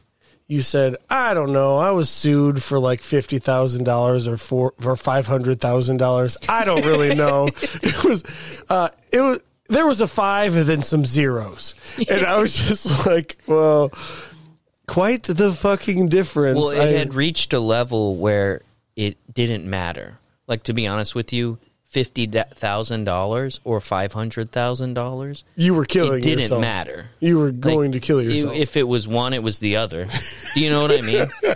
you said I don't know I was sued for like fifty thousand dollars or for for five hundred thousand dollars I don't really know it was uh, it was there was a five and then some zeros and I was just like well quite the fucking difference well it I- had reached a level where it didn't matter like to be honest with you $50,000 or $500,000 You were killing it didn't yourself. matter You were Like, going to kill you- yourself. If it was one, it was the other. Do you know what I mean?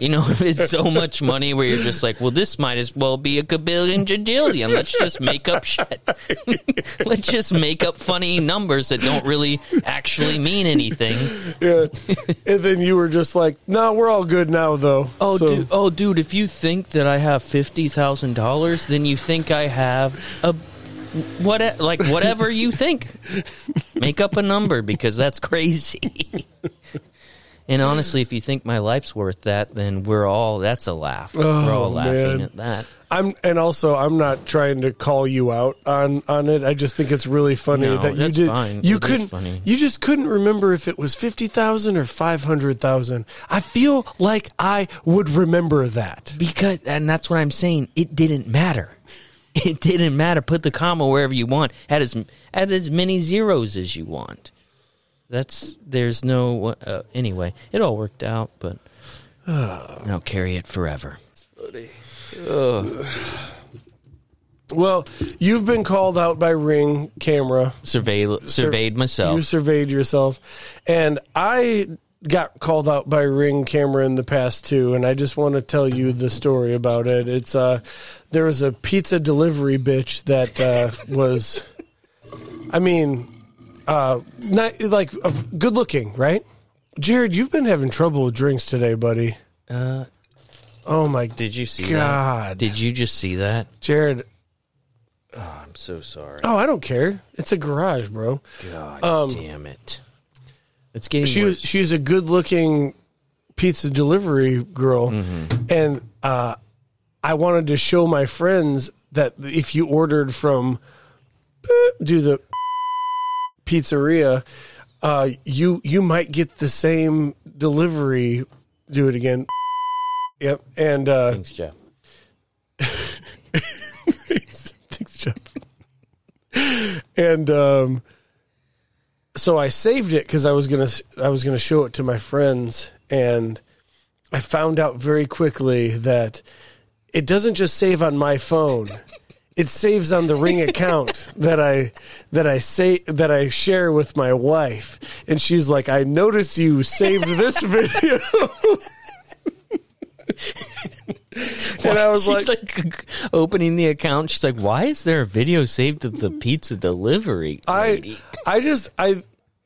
You know, if it's so much money where you're just like, well, this might as well be a kabillion jadillion. Let's just make up shit. Let's just make up funny numbers that don't really actually mean anything. Yeah. and then you were just like, no, we're all good now, though. Oh, So- dude, oh, dude! If you think that I have fifty thousand dollars, then you think I have a what? Like whatever you think. Make up a number because that's crazy. And honestly, if you think my life's worth that, then we're all that's a laugh. we're oh, all laughing Oh, man. at that. I'm, and also, I'm not trying to call you out on on it. I just think it's really funny No, that you did. fine. You It couldn't. funny. You just couldn't remember if it was fifty thousand or five hundred thousand. I feel like I would remember that. Because, and that's what I'm saying. It didn't matter. It didn't matter. Put the comma wherever you want. Add as add as many zeros as you want. That's there's no uh, anyway. It all worked out, but I'll carry it forever. Well, you've been called out by Ring Camera. Survey, surveyed myself. You surveyed yourself, and I got called out by Ring Camera in the past too. And I just want to tell you the story about it. It's uh, there was a pizza delivery bitch that uh, was, I mean, uh, not like uh, good looking, right? Jared, you've been having trouble with drinks today, buddy. Uh, Oh my did you see God. that? Did you just see that? Jared. I'm so sorry. Oh, I don't care. It's a garage, bro. God damn it! It's getting she was worse. she's a good looking pizza delivery girl and uh i wanted to show my friends that if you ordered from do the pizzeria uh you you might get the same delivery do it again yep and uh Thanks, Jeff. Thanks, Jeff. and um, so I saved it because I was gonna I was gonna show it to my friends, and I found out very quickly that it doesn't just save on my phone. It saves on the Ring account that I that I say that I share with my wife, and she's like, "I noticed you saved this video." and I was She's like, like, opening the account. She's like, "Why is there a video saved of the pizza delivery?" I lady?" I just I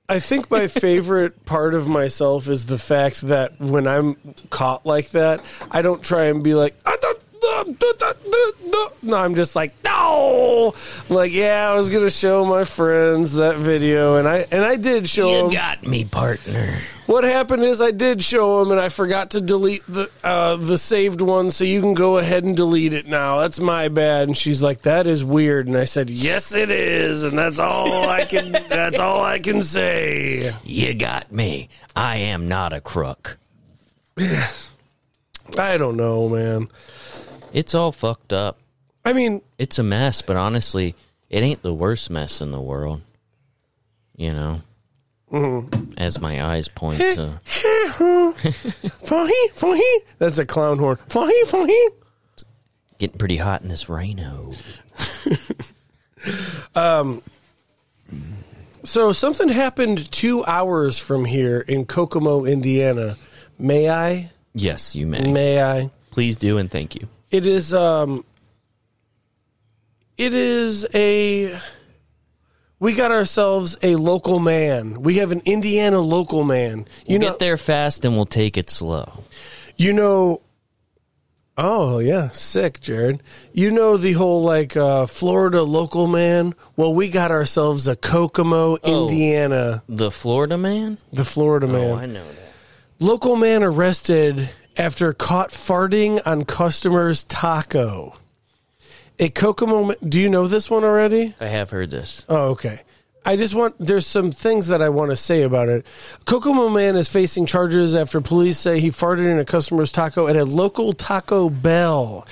I think my favorite part of myself is the fact that when I'm caught like that, I don't try and be like "Ah, da, da, da, da, da, da." no, I'm just like no, I'm like yeah, I was gonna show my friends that video, and I and I did show you them. got me, partner. What happened is I did show them, and I forgot to delete the uh, the saved one, so you can go ahead and delete it now. That's my bad. And she's like, "That is weird," and I said, "Yes, it is," and that's all I can. that's all I can say. You got me. I am not a crook. I don't know, man. It's all fucked up. I mean, It's a mess, but honestly, it ain't the worst mess in the world. You know? Mm-hmm. As my eyes point to. fahi, fahi. That's a clown horn. Fahi, fahi. Getting pretty hot in this rhino. Um, so something happened two hours from here in Kokomo, Indiana. May I? Yes, you may. May I? Please do and thank you. It is um it is a we got ourselves a local man. We have an Indiana local man. You We'll know get there fast and we'll take it slow. you know Oh yeah, sick, Jared. You know the whole like uh Florida local man? Well, we got ourselves a Kokomo, Oh. Indiana, The Florida man? the Florida man. Oh, I know that. Local man arrested after caught farting on customer's taco. A Kokomo. Do you know this one already? I have heard this. Oh, okay. I just want. There's some things that I want to say about it. Kokomo man is facing charges after police say he farted in a customer's taco at a local Taco Bell.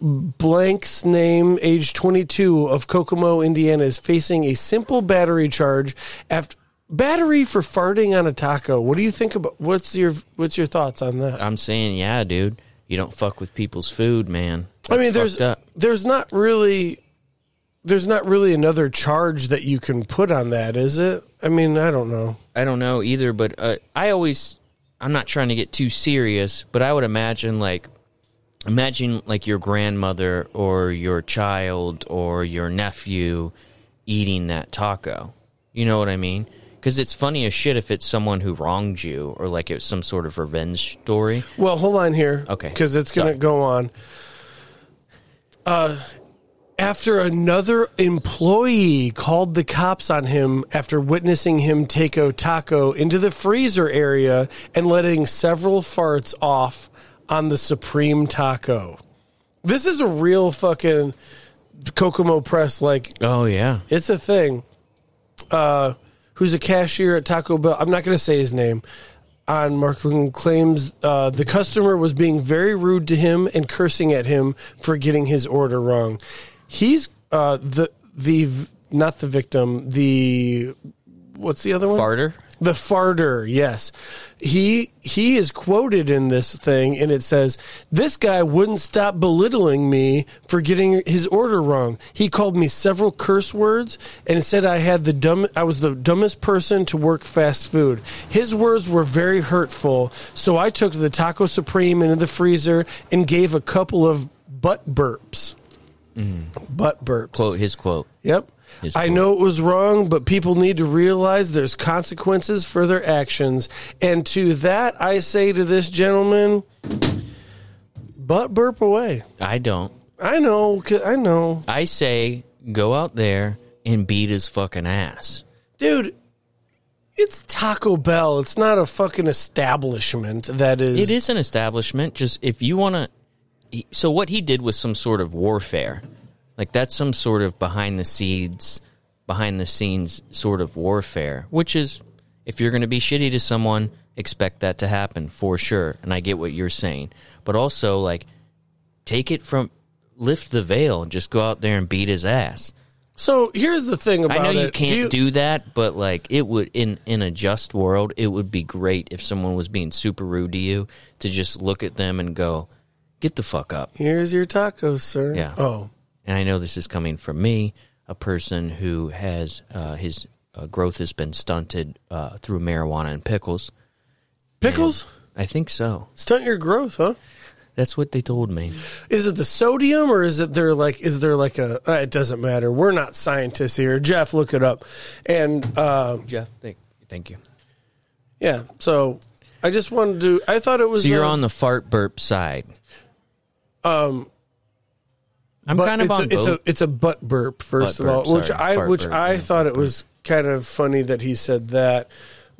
Blank's name, age 22 of Kokomo, Indiana, is facing a simple battery charge after battery for farting on a taco. What do you think about? What's your What's your thoughts on that? I'm saying, yeah, dude. You don't fuck with people's food, man. I mean, there's up. there's not really there's not really another charge that you can put on that, is it? I mean, I don't know. I don't know either, but uh, I always, I'm not trying to get too serious, but I would imagine like imagine like your grandmother or your child or your nephew eating that taco. You know what I mean? Because it's funny as shit if it's someone who wronged you or like it was some sort of revenge story. Well, hold on here. Okay. Because it's going to go on. Uh, after another employee called the cops on him after witnessing him take a taco into the freezer area and letting several farts off on the Supreme taco. This is a real fucking Kokomo Press like Oh yeah. it's a thing. Uh, who's a cashier at Taco Bell? I'm not going to say his name. On Markland claims uh, the customer was being very rude to him and cursing at him for getting his order wrong. He's uh, the the not the victim. The what's the other one? Farter? The farter, yes. He he is quoted in this thing and it says, This guy wouldn't stop belittling me for getting his order wrong. He called me several curse words and said I had the dumb I was the dumbest person to work fast food. His words were very hurtful, so I took the taco supreme into the freezer and gave a couple of butt burps. Mm. Butt burps. Quote his quote. Yep. I know it was wrong, but people need to realize there's consequences for their actions. And to that, I say to this gentleman, butt burp away. I don't. I know. I know. I say go out there and beat his fucking ass. Dude, it's Taco Bell. It's not a fucking establishment that is. It is an establishment. Just if you want to. So what he did was some sort of warfare, like that's some sort of behind the scenes, behind the scenes sort of warfare. Which is, if you're going to be shitty to someone, expect that to happen for sure. And I get what you're saying, but also like, take it from, lift the veil, and just go out there and beat his ass. So here's the thing about it. I know you it. can't do, you- that, but like it would in in a just world, it would be great if someone was being super rude to you to just look at them and go, "Get the fuck up." Here's your tacos, sir. Yeah. Oh. And I know this is coming from me, a person who has uh, his uh, growth has been stunted uh, through marijuana and pickles. Pickles? I think so. Stunt your growth, huh? That's what they told me. Is it the sodium or is it there like is there like a uh, it doesn't matter. We're not scientists here. Jeff, look it up. And uh, Jeff, thank, thank you. yeah, so I just wanted to I thought it was So you're uh, on the fart burp side. um I'm but kind of it's on a, it's both. a it's a butt burp first Butt of all, burp, which sorry. I Fart which burp, I yeah, thought it butt was kind of funny that he said that,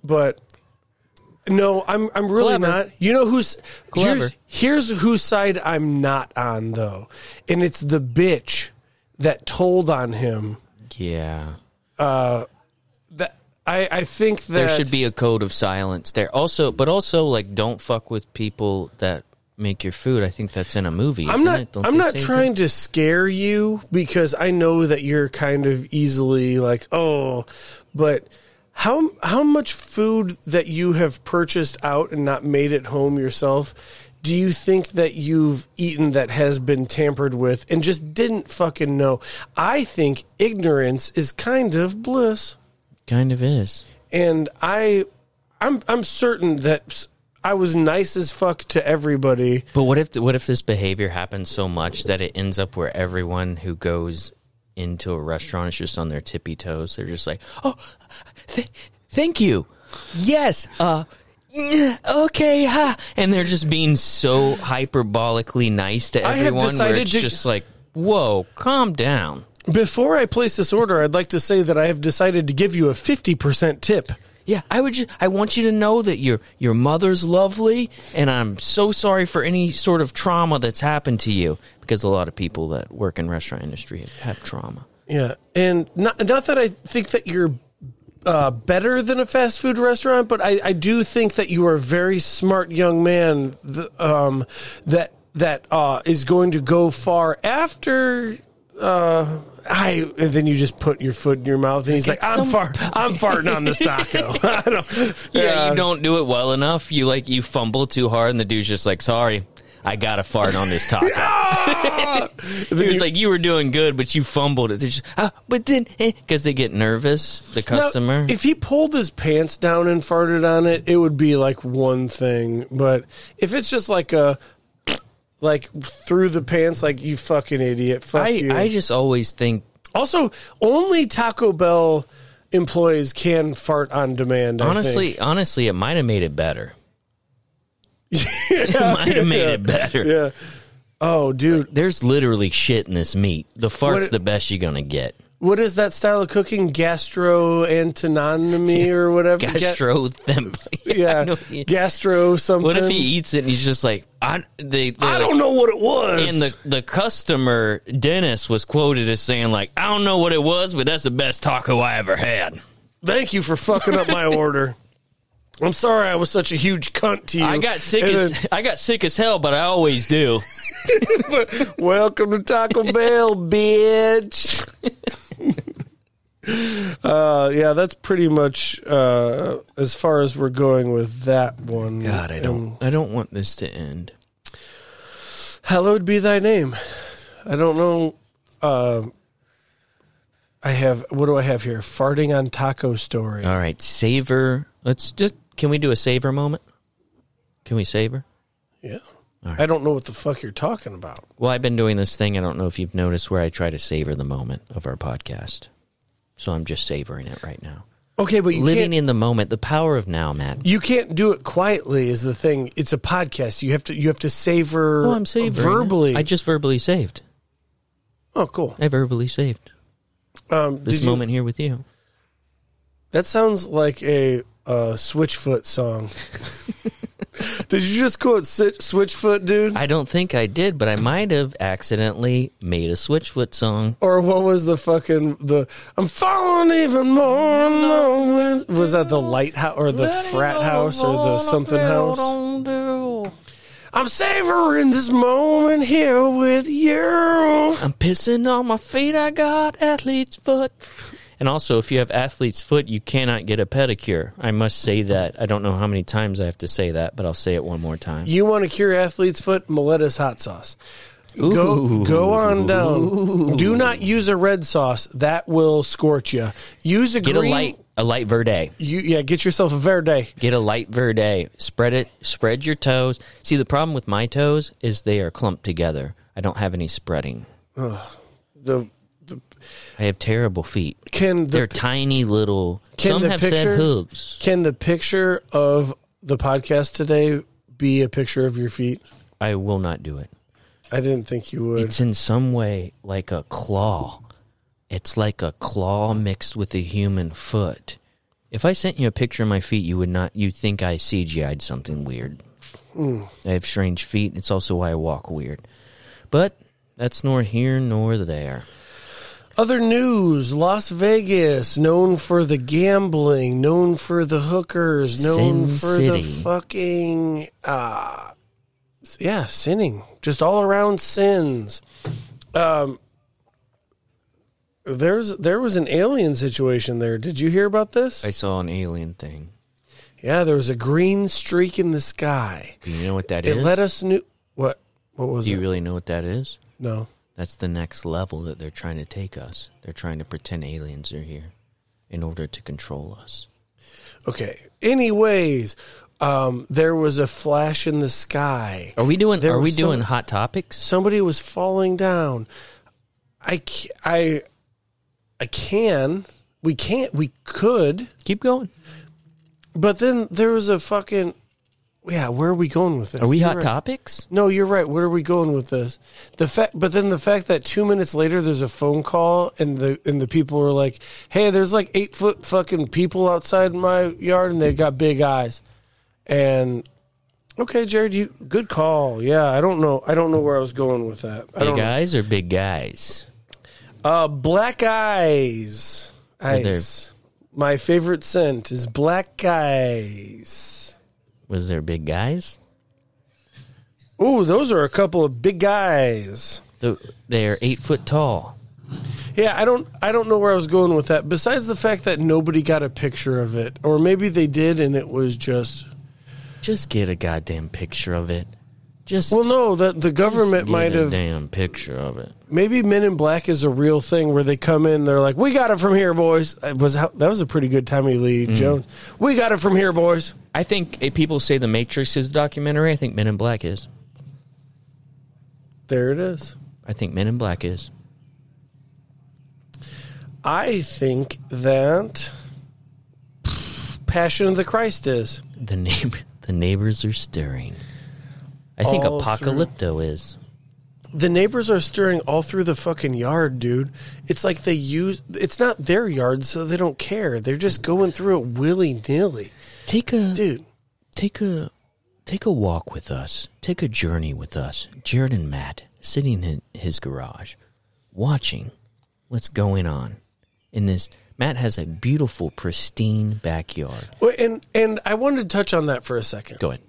but no, I'm I'm really Clever. not. You know who's Clever. Here's, here's whose side I'm not on though, and it's the bitch that told on him yeah. Uh, that I I think that there should be a code of silence there. Also, but also like don't fuck with people that make your food. I think that's in a movie. I'm isn't. It? Don't I'm not trying to scare you because I know that you're kind of easily like, oh, but how how much food that you have purchased out and not made at home yourself? Do you think that you've eaten that has been tampered with and just didn't fucking know? I think ignorance is kind of bliss. Kind of is. and I, I'm I'm certain that I was nice as fuck to everybody. But what if what if this behavior happens so much that it ends up where everyone who goes into a restaurant is just on their tippy toes? They're just like, "Oh, th- thank you, yes, uh, okay, ha," and they're just being so hyperbolically nice to I have everyone. where it's to- just like, "Whoa, calm down." Before I place this order, I'd like to say that I have decided to give you a 50% tip. Yeah, I would. Just, I want you to know that your your mother's lovely, and I'm so sorry for any sort of trauma that's happened to you. Because a lot of people that work in restaurant industry have, have trauma. Yeah. And not, not that I think that you're uh, better than a fast food restaurant, but I, I do think that you are a very smart young man th- um, that that uh, is going to go far after. Uh, I and then you just put your foot in your mouth and he's like, I'm far, I'm farting on this taco. I don't, Yeah, you don't do it well enough. You like you fumble too hard, and the dude's just like, "Sorry, I got to fart on this taco. he was like, "You were doing good, but you fumbled it." Just, ah, but then because they get nervous, the Now, customer. if he pulled his pants down and farted on it, it would be like one thing. But if it's just like a like through the pants, like you fucking idiot, fuck I you. I just always think also, only Taco Bell employees can fart on demand. I honestly, think. honestly, it might have made it better. it might have made it better. yeah. Oh, dude, There's literally shit in this meat. The fart's What- the best you're gonna get. What is that style of cooking? Gastro Gastroantonomy or whatever. Ga- Gastro them. yeah, gastro something. What if he eats it and he's just like, I, they, I they're don't know what it was. And the the customer Dennis was quoted as saying like, I don't know what it was, but that's the best taco I ever had. Thank you for fucking up my order. I'm sorry I was such a huge cunt to you. I got sick And as then- I got sick as hell, but I always do. Welcome to Taco Bell, bitch. uh, yeah, that's pretty much uh, as far as we're going with that one. God, I don't I don't want this to end. hallowed be thy name. I don't know. Um I have. What do I have here? Farting on taco story. All right, savor. Let's just can we do a savor moment? Can we savor? yeah. Right. I don't know what the fuck you're talking about. Well, I've been doing this thing. I don't know if you've noticed where I try to savor the moment of our podcast. So I'm just savoring it right now. Okay, but you Living can't. Living in the moment, the power of now, Matt. you can't do it quietly. Is the thing? It's a podcast. You have to. You have to savor. Well, I'm savoring it. verbally. I just verbally saved. oh, cool. I verbally saved Um, this you- moment here with you. That sounds like a uh, Switchfoot song. Did you just quote Switchfoot, dude? I don't think I did, but I might have accidentally made a Switchfoot song. or what was the fucking the? I'm falling even more. in love with-" Was that the lighthouse or the frat house or the something house? I'm savoring this moment here with you. I'm pissing on my feet. I got athlete's foot. And also, if you have athlete's foot, you cannot get a pedicure. I must say that. I don't know how many times I have to say that, but I'll say it one more time. You want to cure athlete's foot? Miletta's hot sauce. Go Ooh. go on down. Do not use a red sauce. That will scorch you. Use a Get green. a light, a light verde. You yeah. Get yourself a verde. Get a light verde. Spread it. Spread your toes. See, the problem with my toes is they are clumped together. I don't have any spreading. The I have terrible feet. can They're tiny little. Can some the have picture- said hooves. can the picture of the podcast today be a picture of your feet? I will not do it. I didn't think you would. It's in some way like a claw. It's like a claw mixed with a human foot. If I sent you a picture of my feet, you would not. You'd think I CGI'd something weird. Hmm. I have strange feet. It's also why I walk weird. But that's nor here nor there. Other news: Las Vegas, known for the gambling, known for the hookers, known Sin for City. the fucking uh yeah, sinning. Just all around sins. Um there's there was an alien situation there. Did you hear about this? I saw an alien thing. Yeah, there was a green streak in the sky. Do you know what that It is? let us know what what was it? Do you it? really know what that is? no. That's the next level that they're trying to take us. They're trying to pretend aliens are here in order to control us. Okay. Anyways, um, there was a flash in the sky. Are we doing? There are we some- doing hot topics? Somebody was falling down. I, I, I can. We can't. We could. Keep going. But then there was a fucking. Yeah, where are we going with this? Are we You're hot right. topics? No, you're right. Where are we going with this? The fact, but then the fact that two minutes later there's a phone call and the and the people are like, "Hey, there's like eight foot fucking people outside my yard and they got big eyes," and okay, Jared, you good call. Yeah, I don't know. I don't know where I was going with that. I Big know. guys or big guys? Uh, black eyes. Ice. My favorite scent is black eyes. Was there big guys? Ooh, those are a couple of big guys. The, they're eight foot tall. Yeah, I don't I don't know where I was going with that. Besides the fact that nobody got a picture of it, or maybe they did and it was just Just get a goddamn picture of it. Just Well, no, the the government might a have. damn picture of it. Maybe Men in Black is a real thing where they come in, they're like, "We got it from here, boys." It was that was a pretty good Tommy Lee Mm. Jones. We got it from here, boys. I think if people say The Matrix is a documentary. I think Men in Black is. There it is. I think Men in Black is. I think that Passion of the Christ is. The neighbor, the neighbors are stirring. I think All Apocalypto is. The neighbors are stirring all through the fucking yard, dude. It's like they use. It's not their yard, so they don't care. They're just going through it willy nilly, Take a dude. take a take a walk with us. Take a journey with us. Jared and Matt sitting in his garage, watching what's going on in this. Matt has a beautiful, pristine backyard. Well, And and I wanted to touch on that for a second. Go ahead.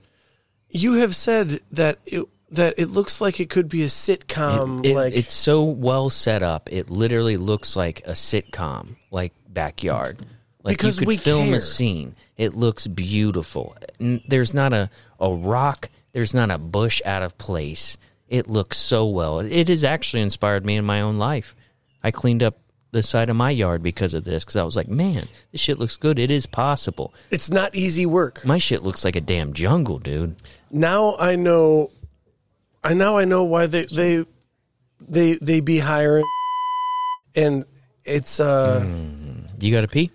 You have said that it, that it looks like it could be a sitcom. It- like it's so well set up. It literally looks like a sitcom, like backyard. Like Because you could we film care. a scene. It looks beautiful. There's not a, a rock. There's not a bush out of place. It looks so well. It has actually inspired me in my own life. I cleaned up the side of my yard because of this because I was like, man, this shit looks good. It is possible. it's not easy work. My shit looks like a damn jungle, dude. Now I know. I now I know why they they they they be hiring, and it's uh. You got to pee?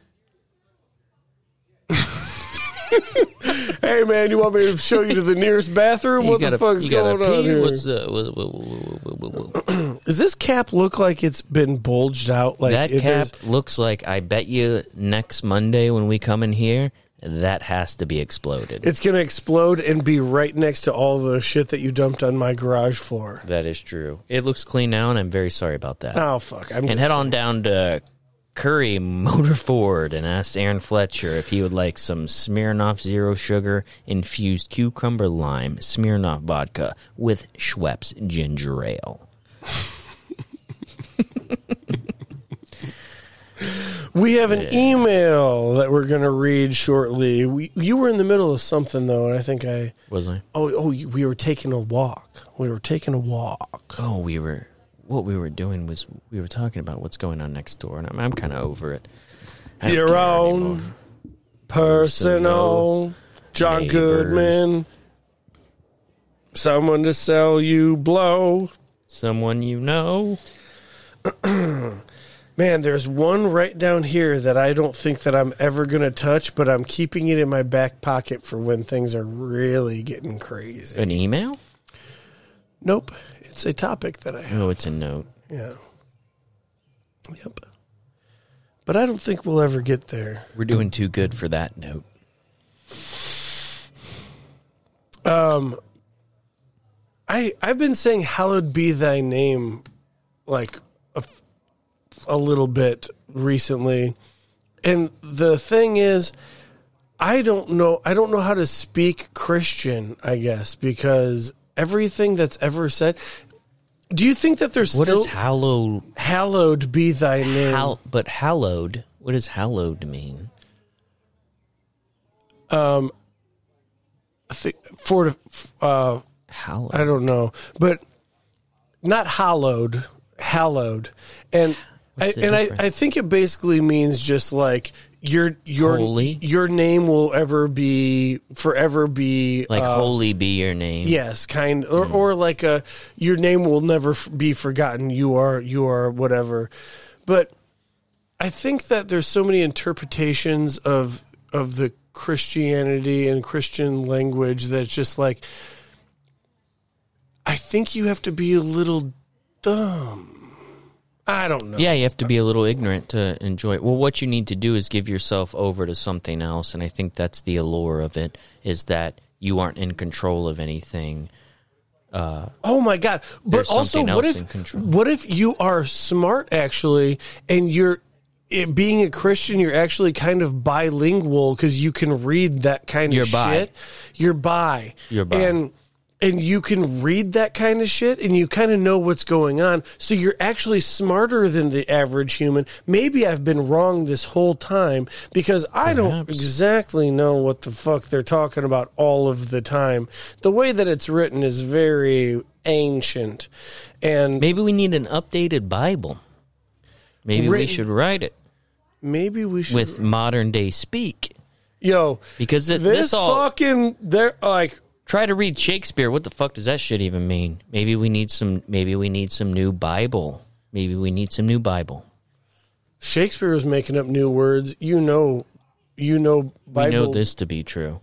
Hey man, you want me to show you to the nearest bathroom? What you the gotta, fuck's you gotta going on here? What's the, what, what, what, what, what, what, Does this cap look like it's been bulged out? Like that cap there's- looks like I bet you next Monday when we come in here, that has to be exploded. It's gonna explode and be right next to all the shit that you dumped on my garage floor. that is true. It looks clean now, and I'm very sorry about that. Oh fuck! I'm and head on down to Currie Motor Ford and ask Aaron Fletcher if he would like some Smirnoff Zero Sugar infused cucumber lime Smirnoff vodka with Schweppes ginger ale. We have an email that we're gonna read shortly. We, you were in the middle of something though, and I think I. Was I? Oh, oh, you- we were taking a walk. We were taking a walk. Oh, we were. What we were doing was we were talking about what's going on next door, and I'm, I'm kind of over it. I don't Your care own anymore. personal John neighbors. Goodman. Someone to sell you blow. Someone you know. Man, there's one right down here that I don't think that I'm ever going to touch, but I'm keeping it in my back pocket for when things are really getting crazy. An email? Nope. It's a topic that I oh, have. Oh, it's a note. Yeah. Yep. But I don't think we'll ever get there. We're doing too good for that note. Um, I I've been saying hallowed be thy name like a, a little bit recently. And the thing is I don't know I don't know how to speak Christian, I guess, because everything that's ever said Do you think that there's What still hallowed? hallowed be thy name? But hallowed. What does hallowed mean? Um, I think for uh Hallowed. I don't know, but not hallowed, hallowed, and I, and I, difference? I think it basically means just like your your Holy? your name will ever be forever be like uh, holy be your name. Yes, kind or or like a your name will never f- be forgotten. You are you are whatever, but I think that there's so many interpretations of of the Christianity and Christian language that it's just like I think you have to be a little dumb. I don't know. Yeah, you have to be a little ignorant to enjoy it. Well, what you need to do is give yourself over to something else, and I think that's the allure of it is that you aren't in control of anything. Uh, oh my god! But also, what if what if you are smart actually, and you're it, being a Christian, you're actually kind of bilingual because you can read that kind You're of bi. shit. You're bi. You're bi. and and you can read that kind of shit and you kind of know what's going on. So you're actually smarter than the average human. Maybe I've been wrong this whole time because I don't exactly know what the fuck they're talking about all of the time. The way that it's written is very ancient. And Maybe we need an updated Bible. Maybe we should write it maybe we should with modern day speak. yo Because it, this, this, all fucking they're like try to read Shakespeare. What the fuck does that shit even mean? Maybe we need some. Maybe we need some new Bible. Maybe we need some new Bible. Shakespeare is making up new words. You know, you know Bible. We know this to be true.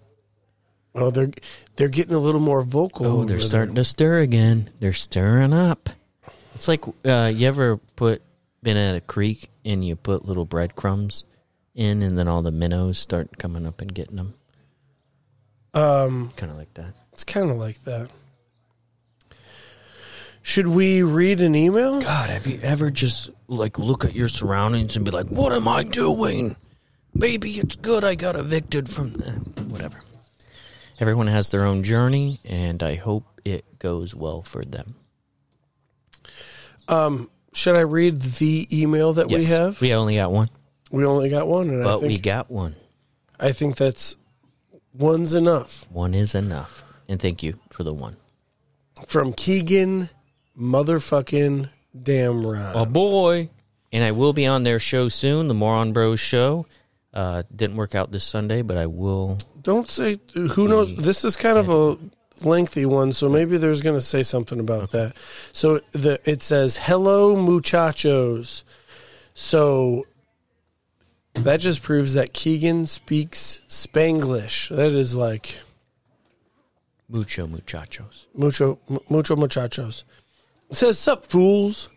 Oh, they're they're getting a little more vocal. Oh, they're starting to stir again. They're stirring up. It's like uh, you ever put been at a creek and you put little breadcrumbs in, and then all the minnows start coming up and getting them. Um, Kind of like that. it's kind of like that. Should we read an email? God, have you ever just like look at your surroundings and be like, "What am I doing? Maybe it's good I got evicted from eh, whatever." Everyone has their own journey, and I hope it goes well for them. Um, Should I read the email that we have? We only got one, We only got one, and I but we got one. I think that's one's enough. One is enough, and thank you for the one. From Keegan, motherfucking Damron. Oh boy! And I will be on their show soon, the Moron Bros show. Uh, didn't work out this Sunday, but I will. Don't say. Who knows? This is kind of a lengthy one, so maybe there's going to say something about that. So the it says, "Hello, muchachos." So that just proves that Keegan speaks Spanglish. That is like Mucho muchachos. mucho mucho muchachos. It says, "Sup, fools."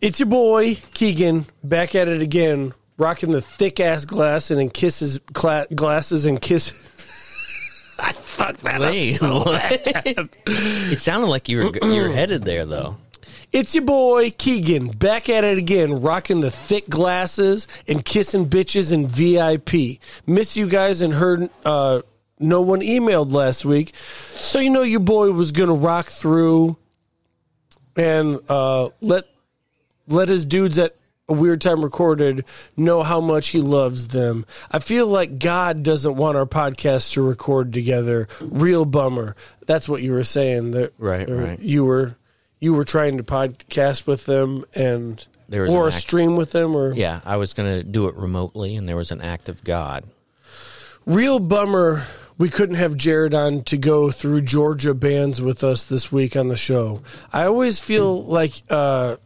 It's your boy Keegan back at it again, rocking the thick ass glasses and kisses cla- glasses and kiss. I fucked that Wait, up so what? it sounded like you were you were headed there though. It's your boy Keegan back at it again, rocking the thick glasses and kissing bitches in VIP. Miss you guys and heard uh, no one emailed last week, so you know your boy was gonna rock through and uh, let let his dudes at a weird time recorded know how much he loves them. I feel like God doesn't want our podcast to record together. Real bummer. That's what you were saying. That Right, right. You were you were trying to podcast with them and There was or act- stream with them or Yeah, I was gonna do it remotely, and there was an act of God. real bummer we couldn't have Jared on to go through Georgia bands with us this week on the show. I always feel like uh,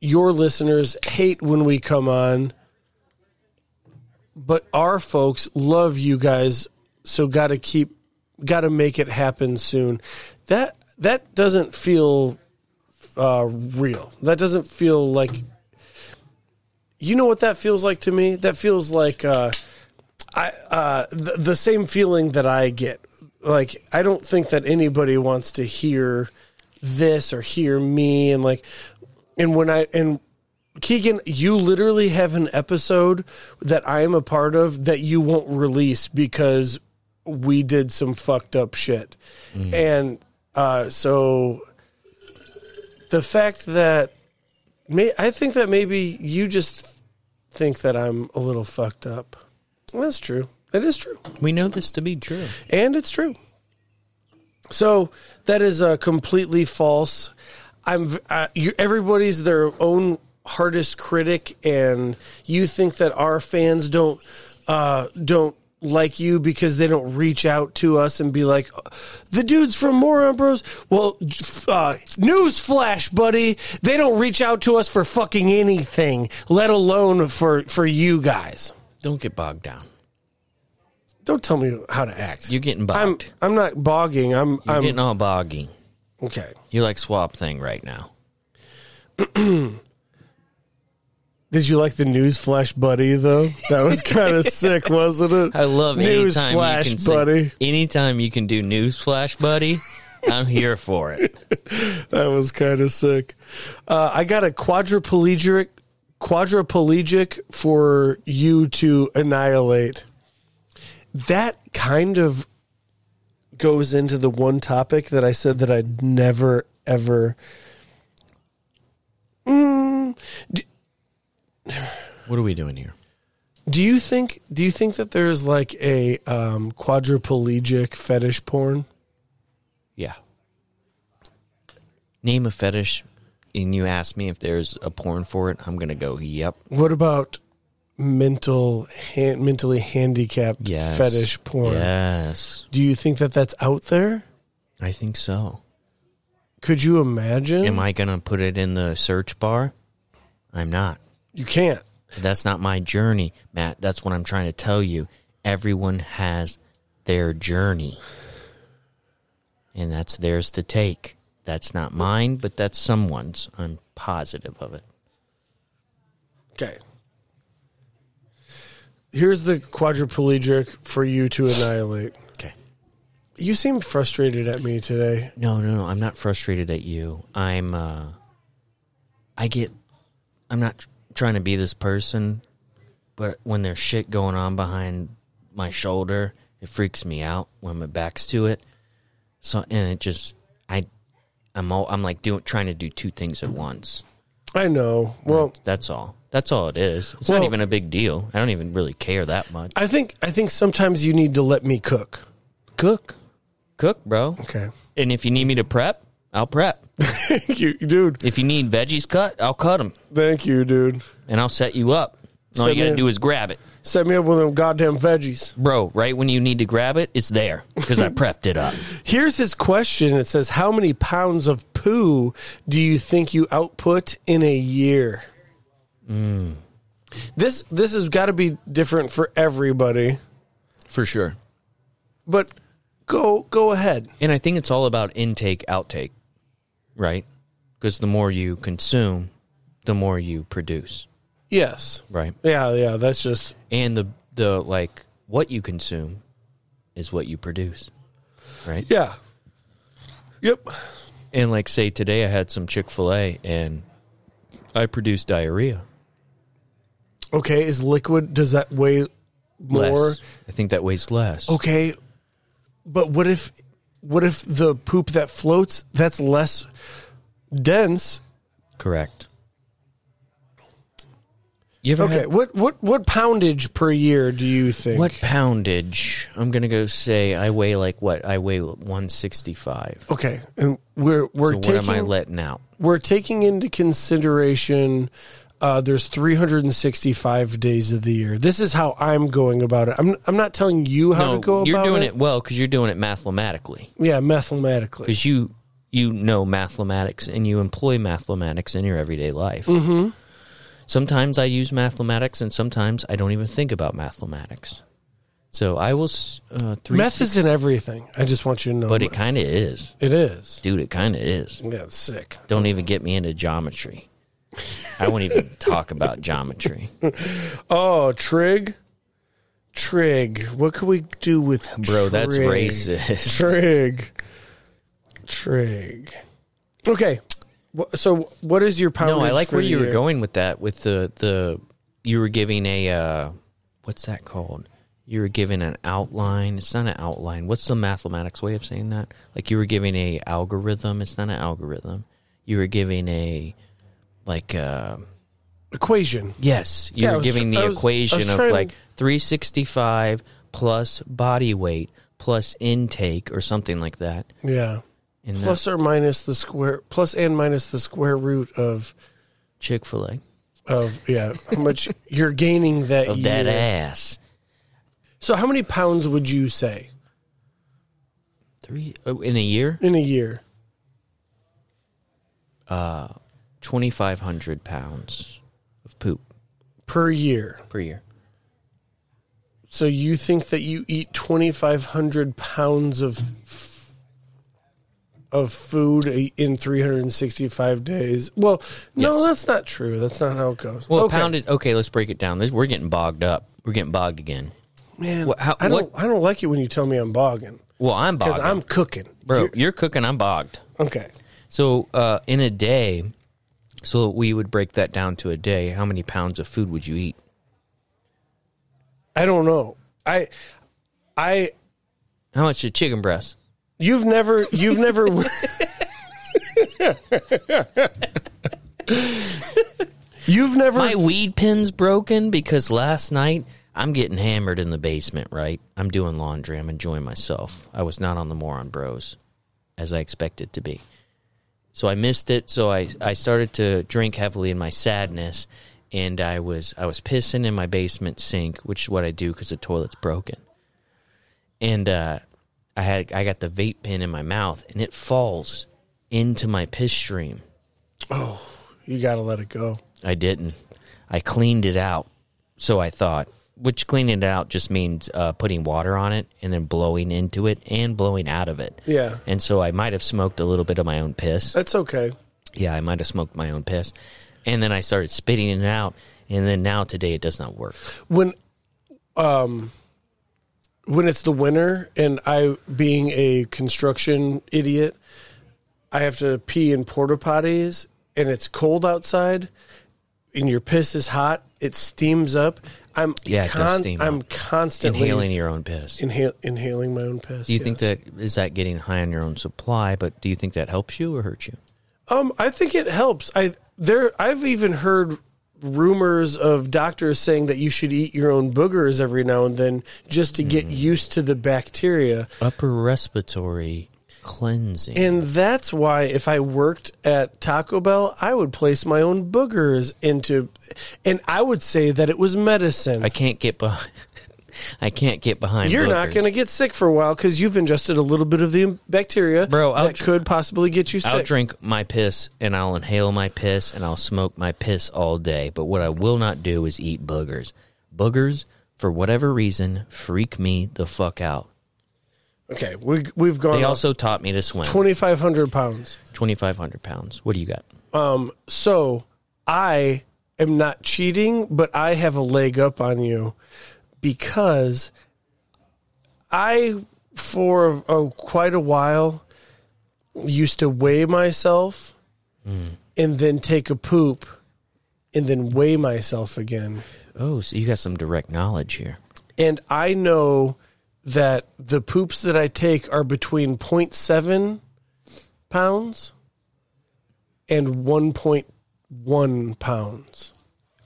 your listeners hate when we come on, but our folks love you guys, so got to keep, got to make it happen soon. That that doesn't feel uh, real. That doesn't feel like. You know what that feels like to me? That feels like. Uh, I uh, the, the same feeling that I get. Like I don't think that anybody wants to hear this or hear me and like and when I and Keegan, you literally have an episode that I am a part of that you won't release because we did some fucked up shit. And uh, so the fact that may, I think that maybe you just think that I'm a little fucked up. That's true. That is true. We know this to be true. And it's true. So that is uh, completely false. I'm. Uh, you, everybody's their own hardest critic, and you think that our fans don't uh, don't like you because they don't reach out to us and be like, the dudes from Moron Bros. Well, uh, news flash, buddy. They don't reach out to us for fucking anything, let alone for for you guys. Don't get bogged down. Don't tell me how to act. You're getting bogged. I'm. I'm not bogging. I'm You're I'm getting all boggy. okay. You like Swamp Thing right now. Did you like the news flash, buddy? Though that was kind of sick, wasn't it? I love news anytime flash, you can say- buddy. anytime you can do news flash, buddy. I'm here for it. That was kind of sick. Uh, I got a quadriplegic, quadriplegic for you to annihilate. That kind of goes into the one topic that I said that I'd never ever. Mm, do, What are we doing here? do you think? Do you think that there's like a um, quadriplegic fetish porn? Yeah. Name a fetish, and you ask me if there's a porn for it. I'm gonna go. Yep. What about mental, han- mentally handicapped Yes. fetish porn? Yes. Do you think that that's out there? I think so. Could you imagine? Am I gonna put it in the search bar? I'm not. You can't. That's not my journey, Matt. That's what I'm trying to tell you. Everyone has their journey. And that's theirs to take. That's not mine, but that's someone's. I'm positive of it. Okay. Here's the quadriplegic for you to annihilate. Okay. You seem frustrated at me today. No, no, no. I'm not frustrated at you. I'm uh I get I'm not trying to be this person, but when there's shit going on behind my shoulder, it freaks me out when my back's to it. So and it just I I'm all, I'm like doing trying to do two things at once. I know. Well, That's all. That's all it is. It's Well- not even a big deal. I don't even really care that much. I think I think sometimes you need to let me cook. Cook. Cook, bro. Okay. And if you need me to prep, I'll prep. Thank you, dude. If you need veggies cut, I'll cut them. Thank you, dude. and I'll set you up. All Set you gotta me- do is grab it, Set me up with them goddamn veggies. bro. Right when you need to grab it, it's there because I prepped it up. Here's his question. It says, "How many pounds of poo do you think you output in a year?" Hmm. This this has got to be different for everybody. For sure. But go go ahead. And I think it's all about intake, outtake, right? Because the more you consume, the more you produce, Yes. right? Yeah, yeah. That's just And the the like what you consume is what you produce, right? yeah. Yep. And like say today I had some Chick Fil A and I produced diarrhea. Okay. Is liquid? Does that weigh more? Less. I think that weighs less. Okay. But what if what if the poop that floats that's less dense? Correct. You ever Okay. had- What what what poundage per year do you think? What poundage? I'm gonna go say I weigh like what? I weigh 165. Okay. And we're we're so what am I letting out? we're taking into consideration uh, there's 365 days of the year. This is how I'm going about it. I'm I'm not telling you how no, to go about it. you're doing it. it, well because you're doing it mathematically. Yeah, mathematically. Because you you know mathematics and you employ mathematics in your everyday life. Mm-hmm. Sometimes I use mathematics and sometimes I don't even think about mathematics. So I will. Uh, Meth is in everything. I just want you to know. but it kind of is, it is. dude. It kind of is. Yeah, it's sick. Don't even get me into geometry. I won't even talk about geometry. Oh, trig, trig. What could we do with Bro, that's trig? racist. Trig, trig. Okay, Wh- so what is your power? No, I like where you were going with that. With the the you were giving a uh, what's that called? You were giving an outline. It's not an outline. What's the mathematics way of saying that? Like you were giving a algorithm. It's not an algorithm. You were giving a like uh Equation. yes. You Yeah, I were was giving tr- I the was- I equation was of trying- like three sixty five plus body weight plus intake or something like that. Yeah. And Plus or minus the square, plus and minus the square root of Chick Fil A of yeah, how much you're gaining that of year. that ass. So how many pounds would you say Three oh, in a year. in a year? Uh, 2,500 pounds of poop Per year. per year. So you think that you eat 2,500 pounds of f- of food in 365 days? Well, no, Yes. that's not true. That's not how it goes. Well, okay. pounded. Okay, let's break it down. This, we're getting bogged up. We're getting bogged again. Man, how- I don't. I don't like it when you tell me I'm bogging Well, I'm bogged. because I'm cooking, bro. You're- You're, cooking. I'm bogged. okay. So, uh, in a day, so we would break that down to a day. How many pounds of food would you eat? I don't know. I, I, How much a chicken breast? You've never, you've never. you've never. My weed pin's broken because last night I'm getting hammered in the basement, right? I'm doing laundry. I'm enjoying myself. I was not on the Moron Bros as I expected to be. So I missed it. So I, I started to drink heavily in my sadness and I was I was pissing in my basement sink, which is what I do because the toilet's broken. And uh, I had I got the vape pen in my mouth and it falls into my piss stream. Oh, you got to let it go. I didn't. I cleaned it out. So I thought, which cleaning it out just means uh, putting water on it and then blowing into it and blowing out of it. Yeah. And so I might have smoked a little bit of my own piss. That's okay. Yeah, I might have smoked my own piss. And then I started spitting it out. And then now today it does not work. when um when it's the winter and I being a construction idiot, I have to pee in porta potties and it's cold outside and your piss is hot, it steams up. I'm Yeah, it does steam I'm up. constantly Inhaling your own piss. inhale, inhaling my own piss. Do you think yes. that is that getting high on your own supply? But do you think that helps you or hurts you? Um, I think it helps. I there I've even heard rumors of doctors saying that you should eat your own boogers every now and then just to Mm. get used to the bacteria. Upper respiratory cleansing. And that's why if I worked at Taco Bell, I would place my own boogers into and I would say that it was medicine. I can't get behind. I can't get behind. You're not going to get sick for a while because you've ingested a little bit of the bacteria Bro, I'll that dr- could possibly get you sick. I'll drink my piss and I'll inhale my piss and I'll smoke my piss all day. But what I will not do is eat boogers. Boogers, for whatever reason, freak me the fuck out. Okay, we, we've gone They also taught me to swim. 2,500 pounds. 2,500 pounds. What do you got? Um, so I am not cheating, but I have a leg up on you because I, for oh, quite a while, used to weigh myself and then take a poop and then weigh myself again. Oh, so you got some direct knowledge here. And I know that the poops that I take are between 0.7 pounds and 1.1 pounds.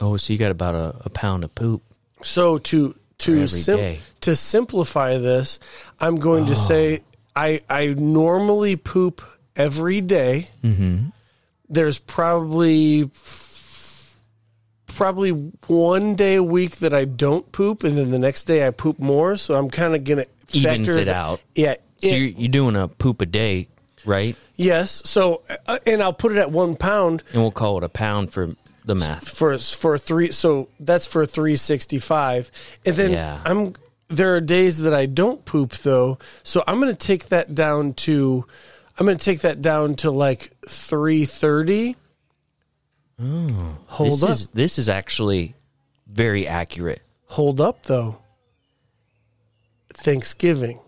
Oh, so you got about a, a pound of poop. So to to sim- to simplify this, I'm going to say I I normally poop every day. Mm-hmm. There's probably probably one day a week that I don't poop, and then the next day I poop more. So I'm kind of gonna Evens factor it that- out. Yeah. So it- you're, you're doing a poop a day, right? yes. So uh, and I'll put it at one pound. And we'll call it a pound for the math. for for three so that's for 365 and then Yeah. i'm there are days that i don't poop though so i'm to take that down to i'm going to take that down to like 330 hold this up is this is actually very accurate. hold up though thanksgiving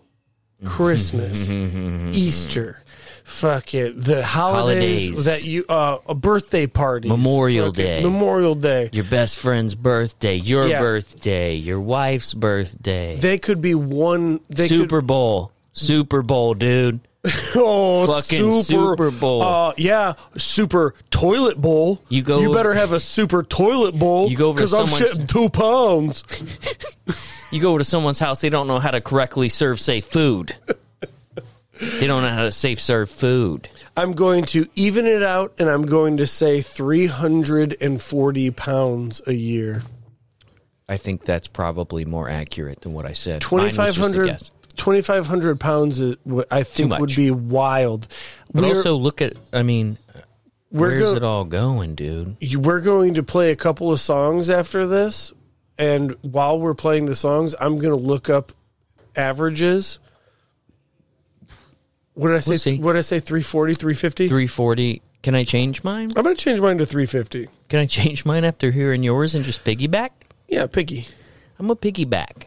christmas easter fuck it the holidays, Holidays. that you uh a birthday party Memorial Day. memorial day Your best friend's birthday, your Yeah. birthday, your wife's birthday, they could be one they could, Super Bowl, Super Bowl, dude. Oh, Fucking Super Bowl. Uh, yeah, super toilet bowl. You go- You better have a super toilet bowl. You go because I'm shitting two pounds. You go over to someone's house, they don't know how to correctly serve safe food. they don't know how to safe serve food. I'm going to even it out, and I'm going to say 340 pounds a year. I think that's probably more accurate than what I said. Mine was just a 2,500 guess. 2,500 pounds, is I think would be wild. But We're- also look at, I mean, where's go- it all going, dude? we're going to play a couple of songs after this and while we're playing the songs i'm going to look up averages what did i say We'll what did i say 340 350 340. Can I change mine? i'm going to change mine to 350 Can I change mine after hearing yours and just piggyback? yeah piggy. I'm a piggyback.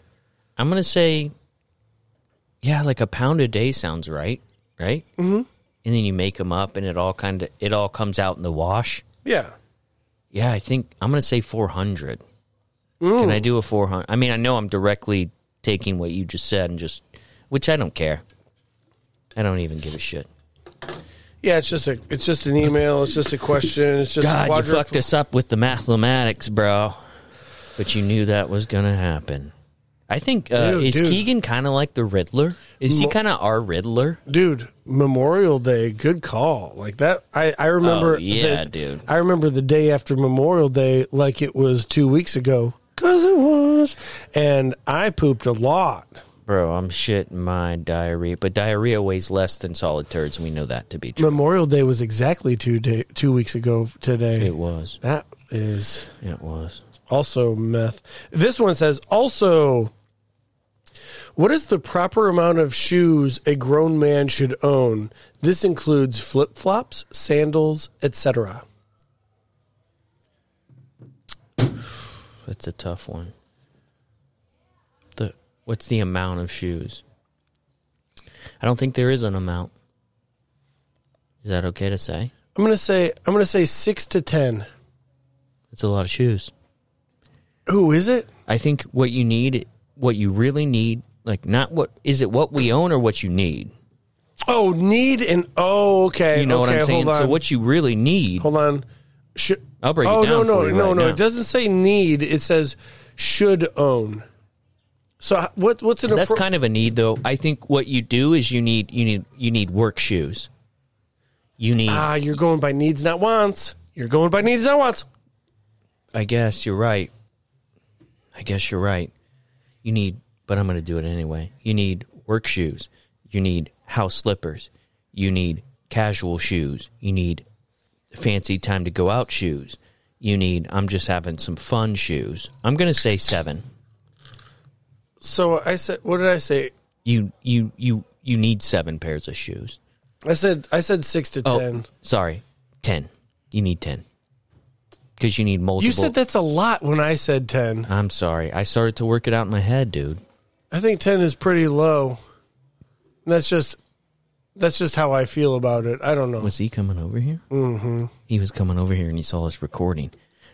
I'm gonna say, yeah, like a pound a day sounds right, right? Mm-hmm. And then you make them up, and it all kind of it all comes out in the wash. yeah Yeah, I think I'm gonna say 400. Can I do a 400? I mean, I know I'm directly taking what you just said and just, which I don't care. I don't even give a shit. Yeah, it's just a it's just an email. It's just a question. It's just a God, you fucked us up with the mathematics, bro. But you knew that was gonna happen. I think uh, Dude, is dude. Keegan kind of like the Riddler? Is he kind of our Riddler? dude. Memorial Day, good call. Like that, I I remember. Oh, yeah, the- dude. I remember the day after Memorial Day, like it was two weeks ago, cause it was, and I pooped a lot. Bro, I'm shitting my diarrhea, but diarrhea weighs less than solid turds, we know that to be true. Memorial Day was exactly two day two weeks ago today. It was. that is It was. also meth. This one says also. What is the proper amount of shoes a grown man should own? This includes flip flops, sandals, etc. That's a tough one. The what's the amount of shoes? I don't think there is an amount. Is that okay to say? I'm gonna say I'm gonna say six to ten. It's a lot of shoes. Who is it? I think what you need, what you really need, like not what is it what we own or what you need. Oh, need and oh, okay. You know okay, what I'm saying? So what you really need. hold on. Sh- I'll break it oh down no no for you no right no! now. It doesn't say need. It says should own. So what? What's an That's appro- kind of a need, though. I think what you do is you need you need you need work shoes. You need. ah? You're going by needs, not wants. You're going by needs, not wants. I guess you're right. I guess you're right. You need, but I'm going to do it anyway. You need work shoes. You need house slippers. You need casual shoes. You need fancy time to go out shoes. You need, I'm just having some fun shoes. I'm going to say seven. So I said, what did I say? You, you, you, you need seven pairs of shoes. I said I said six to Oh, ten. sorry. 10. You need 10. Because you need multiple. You said that's a lot when I said ten. I'm sorry. I started to work it out in my head, dude. I think ten is pretty low. That's just that's just how I feel about it. I don't know. Was he coming over here? Mm-hmm. He was coming over here and he saw us recording.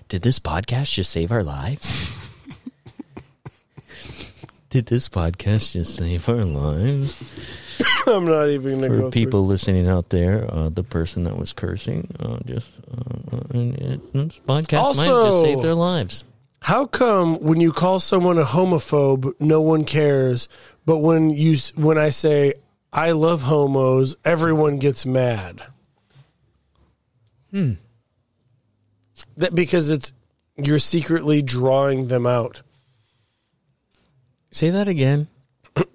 Did this podcast just save our lives? Did this podcast just save our lives? I'm not even gonna For go people listening out there, uh, the person that was cursing, uh, just uh, and it, this podcast might just save their lives. How come when you call someone a homophobe, no one cares, but when you when I say I love homos, everyone gets mad? Hmm. That because it's you're secretly drawing them out. Say that again.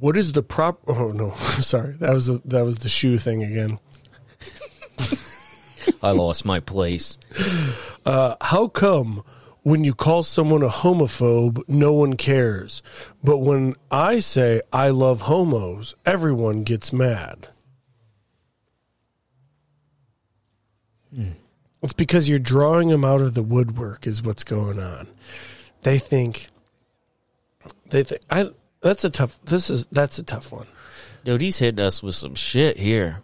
What is the prop? Oh no, sorry. That was a, that was the shoe thing again. I lost my place. Uh, how come when you call someone a homophobe, no one cares, but when I say I love homos, everyone gets mad? Hmm. It's because you're drawing them out of the woodwork, is what's going on. They think they think I. That's a tough. This is that's a tough one. Dude, he's hitting us with some shit here.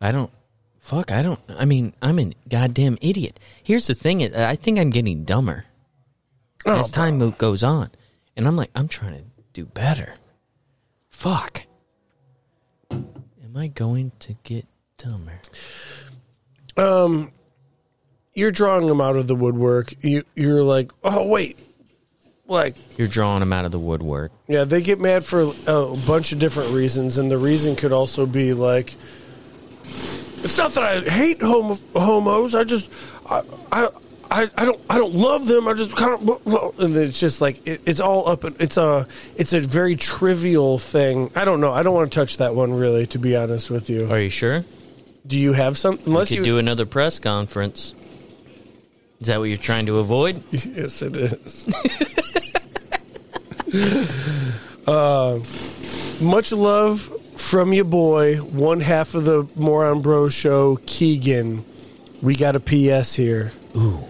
I don't. Fuck, I don't. I mean, I'm a goddamn idiot. Here's the thing I think I'm getting dumber Oh, as time mo- goes on. And I'm like, I'm trying to do better. Fuck. Am I going to get dumber? Um, you're drawing them out of the woodwork. You you're like, oh wait, like You're drawing them out of the woodwork. Yeah, they get mad for a bunch of different reasons, and the reason could also be like, it's not that I hate homo- homos. I just, I, I, I, I don't, I don't love them. I just kind of, and it's just like it, it's all up. and It's a, it's a very trivial thing. I don't know. I don't want to touch that one really, to be honest with you. Are you sure? Do you have some? We Unless could you do another press conference. Is that what you're trying to avoid? Yes, it is. uh, much love from your boy, one half of the Moron Bro show, Keegan. We got a PS here. Ooh.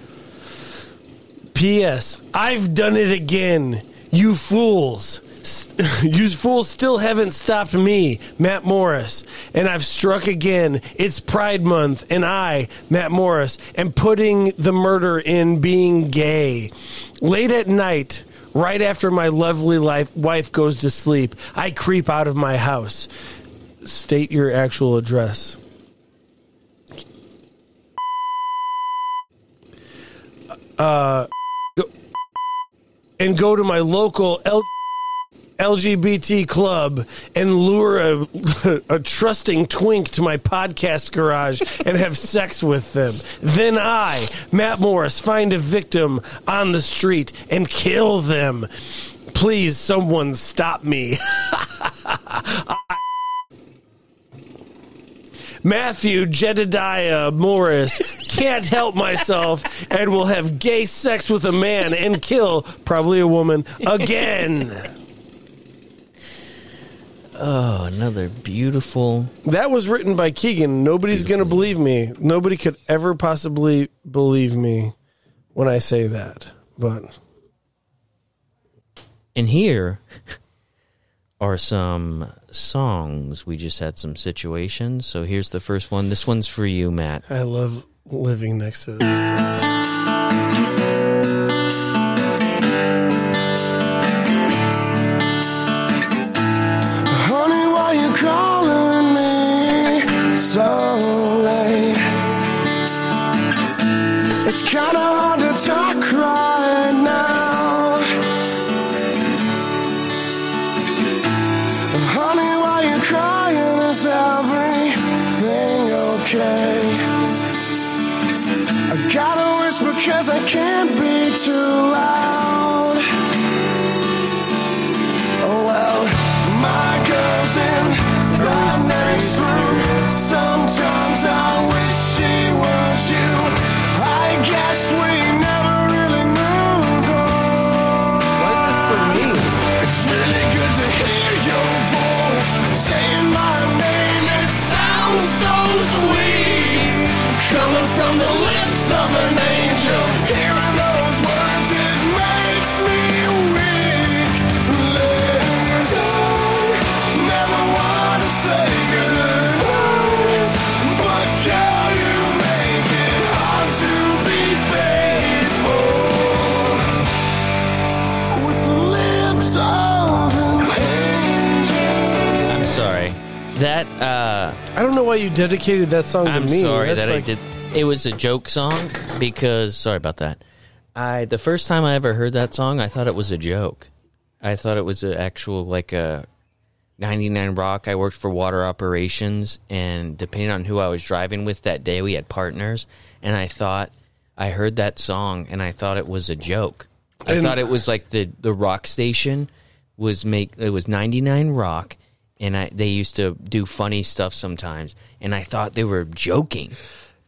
P.S. I've done it again. You fools. You fools still haven't stopped me, Matt Morris. And I've struck again. It's Pride Month, and I, Matt Morris, am putting the murder in being gay. Late at night, Right after my lovely life, wife goes to sleep, I creep out of my house. State your actual address. Uh, and go to my local L- LGBT club and lure a, a trusting twink to my podcast garage and have sex with them. Then I, Matt Morris, find a victim on the street and kill them. Please, someone stop me. Matthew Jedediah Morris can't help myself and will have gay sex with a man and kill probably a woman again. Oh, another beautiful. That was written by Keegan. Nobody's going to believe me. Nobody could ever possibly believe me when I say that. But And here are some songs. We just had some situations. So here's the first one. This one's for you, Matt. I love living next to this place. That, uh, I don't know why you dedicated that song I'm to me. sorry That's that like- I did. It was a joke song because, sorry about that. I, the first time I ever heard that song, I thought it was a joke. I thought it was an actual, like a 99 Rock. I worked for water operations, and depending on who I was driving with that day, we had partners. And I thought, I heard that song, and I thought it was a joke. I And- thought it was like the, the rock station was make it was 99 Rock, and I they used to do funny stuff sometimes, and I thought they were joking,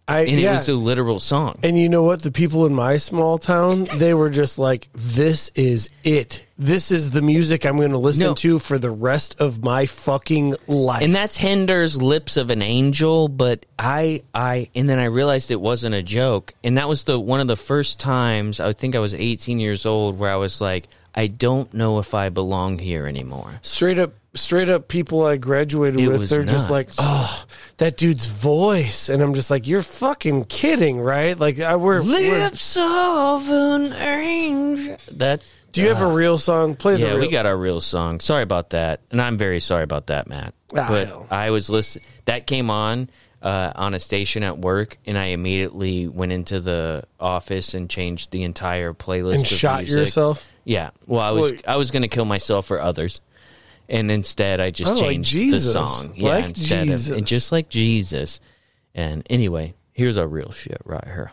I, and yeah. it was a literal song. And you know what? The people in my small town, they were just like, this is it. This is the music I'm going to listen No. to for the rest of my fucking life. And that's Hinder's "Lips of an Angel," but I, I, and then I realized it wasn't a joke, and that was the one of the first times I think I was 18 years old where I was like, I don't know if I belong here anymore. straight up, straight up people I graduated It with, they're just like, oh, that dude's voice. And I'm just like, you're fucking kidding, right? Like, I, we're, we're Lips of an angel. That. do you have a real song? Play the Yeah, real. we got our real song. Sorry about that, and I'm very sorry about that, Matt. Ah, but hell. I was listen. That came on uh, on a station at work, and I immediately went into the office and changed the entire playlist. and of shot music. yourself. Yeah. Well, I was Wait. I was going to kill myself for others, and instead I just Oh, like changed Jesus. the song. Yeah, Like instead Jesus. of and just like Jesus. And anyway, here's our real shit right here.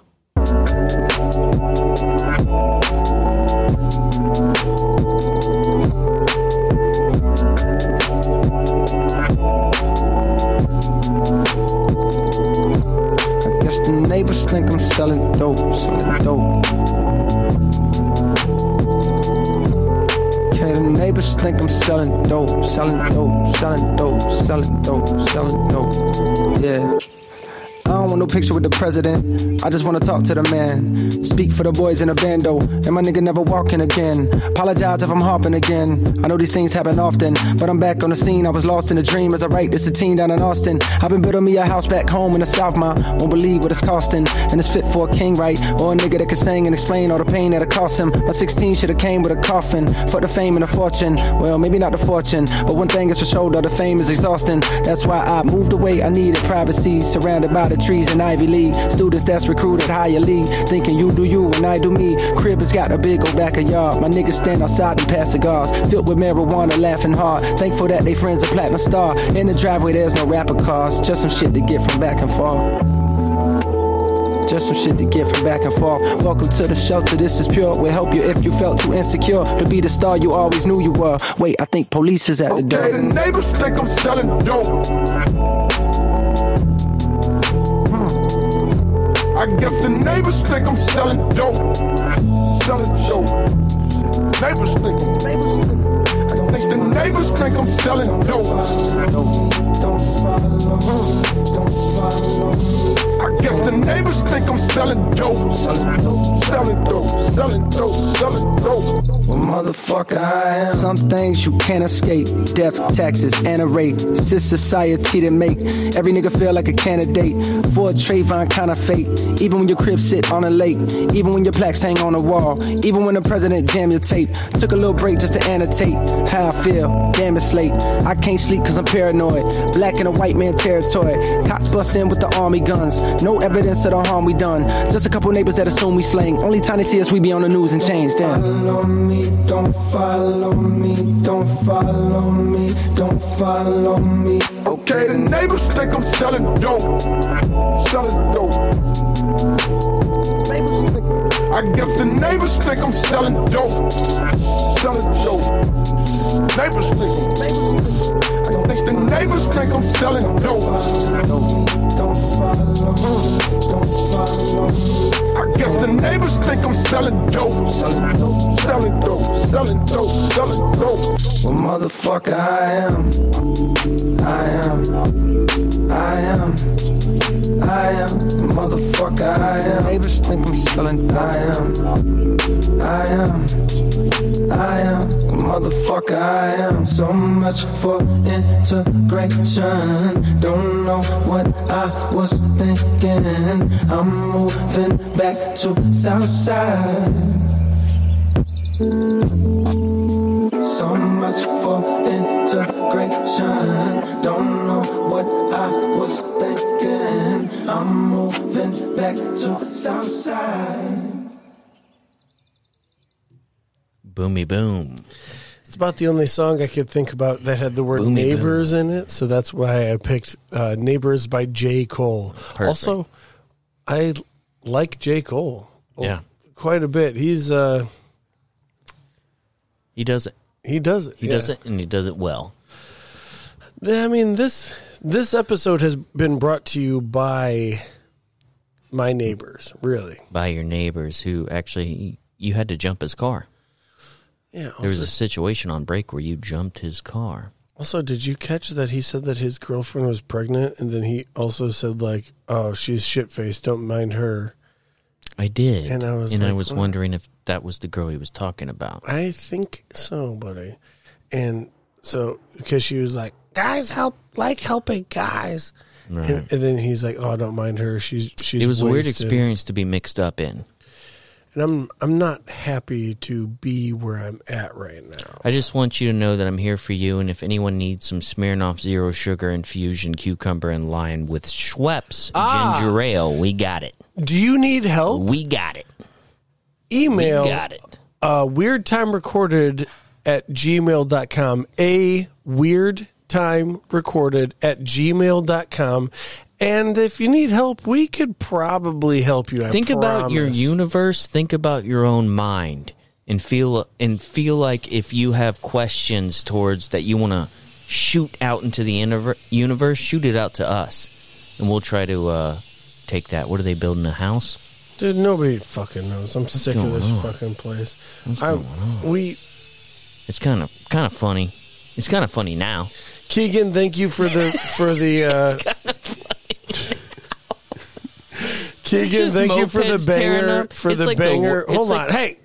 I guess the neighbors think I'm selling dope, selling dope. Okay, the neighbors think I'm selling dope, selling dope, selling dope, selling dope, selling dope. Yeah. I don't want no picture with the president. I just wanna talk to the man. Speak for the boys in the bando, and my nigga never walking again. Apologize if I'm hopping again. I know these things happen often, but I'm back on the scene. I was lost in a dream as I write this a teen down in Austin. I've been building me a house back home in the South, ma. Won't believe what it's costing, and it's fit for a king, right? Or a nigga that can sing and explain all the pain that it cost him. My 16 should have came with a coffin for the fame and the fortune. Well, maybe not the fortune, but one thing is for sure, though the fame is exhausting. That's why I moved away. I needed privacy, surrounded by the trees in Ivy League. Students that's recruited higher league, thinking you do you and I do me. Crib has got a big old back of yard. My niggas stand outside and pass cigars, filled with marijuana, laughing hard. Thankful that they friends a platinum star. In the driveway, there's no rapper cars, just some shit to get from back and forth. Just some shit to get from back and forth. Welcome to the shelter, this is pure. We'll help you if you felt too insecure to be the star you always knew you were. Wait, I think police is at the Okay, door. the neighbors think I'm selling dope. Hmm. I guess the neighbors think I'm selling dope. Selling dope. Neighbors think I'm. I guess the neighbors think I'm selling dope. I guess the neighbors think I'm selling dope. Selling dope. Selling dope. Selling dope. Well, motherfucker, I am. Some things you can't escape. Death, taxes, and a rate. It's this society that make every nigga feel like a candidate for a Trayvon kind of fate. Even when your crib sit on a lake. Even when your plaques hang on the wall. Even when the president jam your tape. Took a little break just to annotate how I feel. Damn, it's late. I can't sleep cause I'm paranoid. Black in a white man territory. Cops bust in with the army guns. No evidence of the harm we done. Just a couple neighbors that assume we slang. Only time they see us, we be on the news and change. Damn. Follow me, don't follow me, don't follow me, don't follow me. Okay, the neighbors think I'm selling dope. Selling dope. I guess the neighbors think I'm selling dope. Selling dope. Neighbors think I'm. Guess the neighbors think I'm selling dope. Don't follow don't. I guess the neighbors think I'm selling dope. Selling dope. Selling dope. Selling dope. Selling dope. Well, motherfucker, I am. I am. I am. I am. Motherfucker, I am. Neighbors think I'm selling. I am. I am. I am. Motherfucker, I am. So much for integration. Don't know what I was thinking. I'm moving back to Southside. So much for integration. Don't know what I was thinking. I'm moving back to Southside. Boomy boom. It's about the only song I could think about that had the word Boomy neighbors in it, so that's why I picked uh, Neighbors by J. Cole. Perfect. Also, I like J. Cole. Yeah. Quite a bit. He's uh He does it. He does it. He yeah. does it, and he does it well. I mean this this episode has been brought to you by my neighbors, really. By your neighbors who actually you had to jump his car. Yeah. There was a situation on break where you jumped his car. also, did you catch that he said that his girlfriend was pregnant and then he also said like, "Oh, she's shit faced, don't mind her." I did, And I was and I was "What?" wondering if that was the girl he was talking about. I think so, buddy. And so because she was like, "Guys help like helping guys." Right. And, and then he's like, "Oh, I don't mind her. She's she's it was a weird experience to be mixed up in. And I'm I'm not happy to be where I'm at right now. I just want you to know that I'm here for you, and if anyone needs some Smirnoff Zero Sugar Infusion Cucumber and Lime with Schweppes Ah. Ginger Ale, we got it. Do you need help? We got it. We Email got it. uh, weird time recorded at gmail.com. A weird time recorded at gmail.com. And if you need help, we could probably help you. I think about your universe think about your own mind and feel and feel like if you have questions towards that you want to shoot out into the universe shoot it out to us and we'll try to uh take that what are they building a house Dude, nobody fucking knows. I'm sick of this on? fucking place. I, we it's kind of kind of funny it's kind of funny now Keegan, thank you for the for the uh Keegan, thank you for the banger. For It's the like banger. it's Hold like- on. Hey,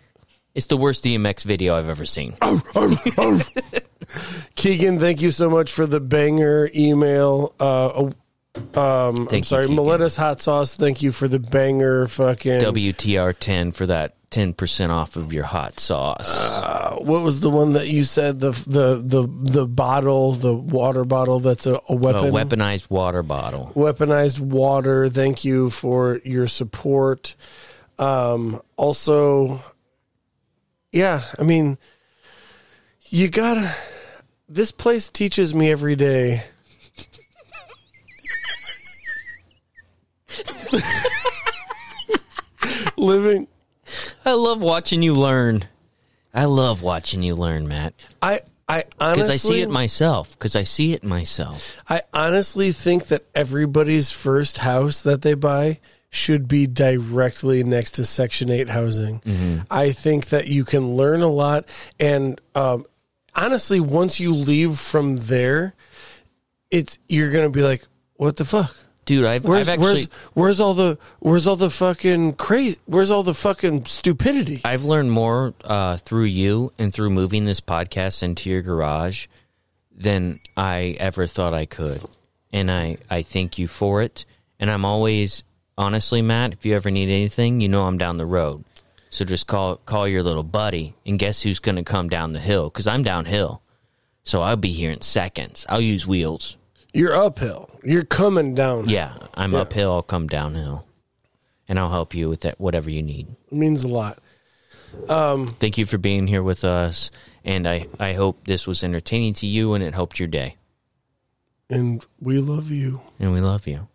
It's the worst DMX video I've ever seen. Keegan, thank you so much for the banger email. Uh, um, I'm Thank you, sorry, Keegan. Hot sauce. Thank you for the banger. Fucking WTR ten for that ten percent off of your hot sauce. Uh, what was the one that you said the the the the bottle, the water bottle that's a, a a weapon, weaponized water bottle. weaponized water. Thank you for your support. Um, also, yeah, I mean, you gotta. This place teaches me every day. Living, I love watching you learn. I love watching you learn, Matt, I I honestly because I see it myself. Because I see it myself. I honestly think that everybody's first house that they buy should be directly next to Section 8 housing. I think that you can learn a lot. And um, honestly, once you leave from there, it's you're going to be like, what the fuck? Dude, I've, Where's, I've actually where's where's all the where's all the fucking crazy where's all the fucking stupidity? I've learned more uh, through you and through moving this podcast into your garage than I ever thought I could. And I, I thank you for it. And I'm always, honestly, Matt, if you ever need anything, you know I'm down the road. So just call call your little buddy and guess who's going to come down the hill? Because I'm downhill. So I'll be here in seconds. I'll use wheels. You're uphill. You're coming down. Yeah, I'm uphill. I'll come downhill. And I'll help you with that, whatever you need. It means a lot. Um, Thank you for being here with us. And I, I hope this was entertaining to you and it helped your day. And we love you. And we love you.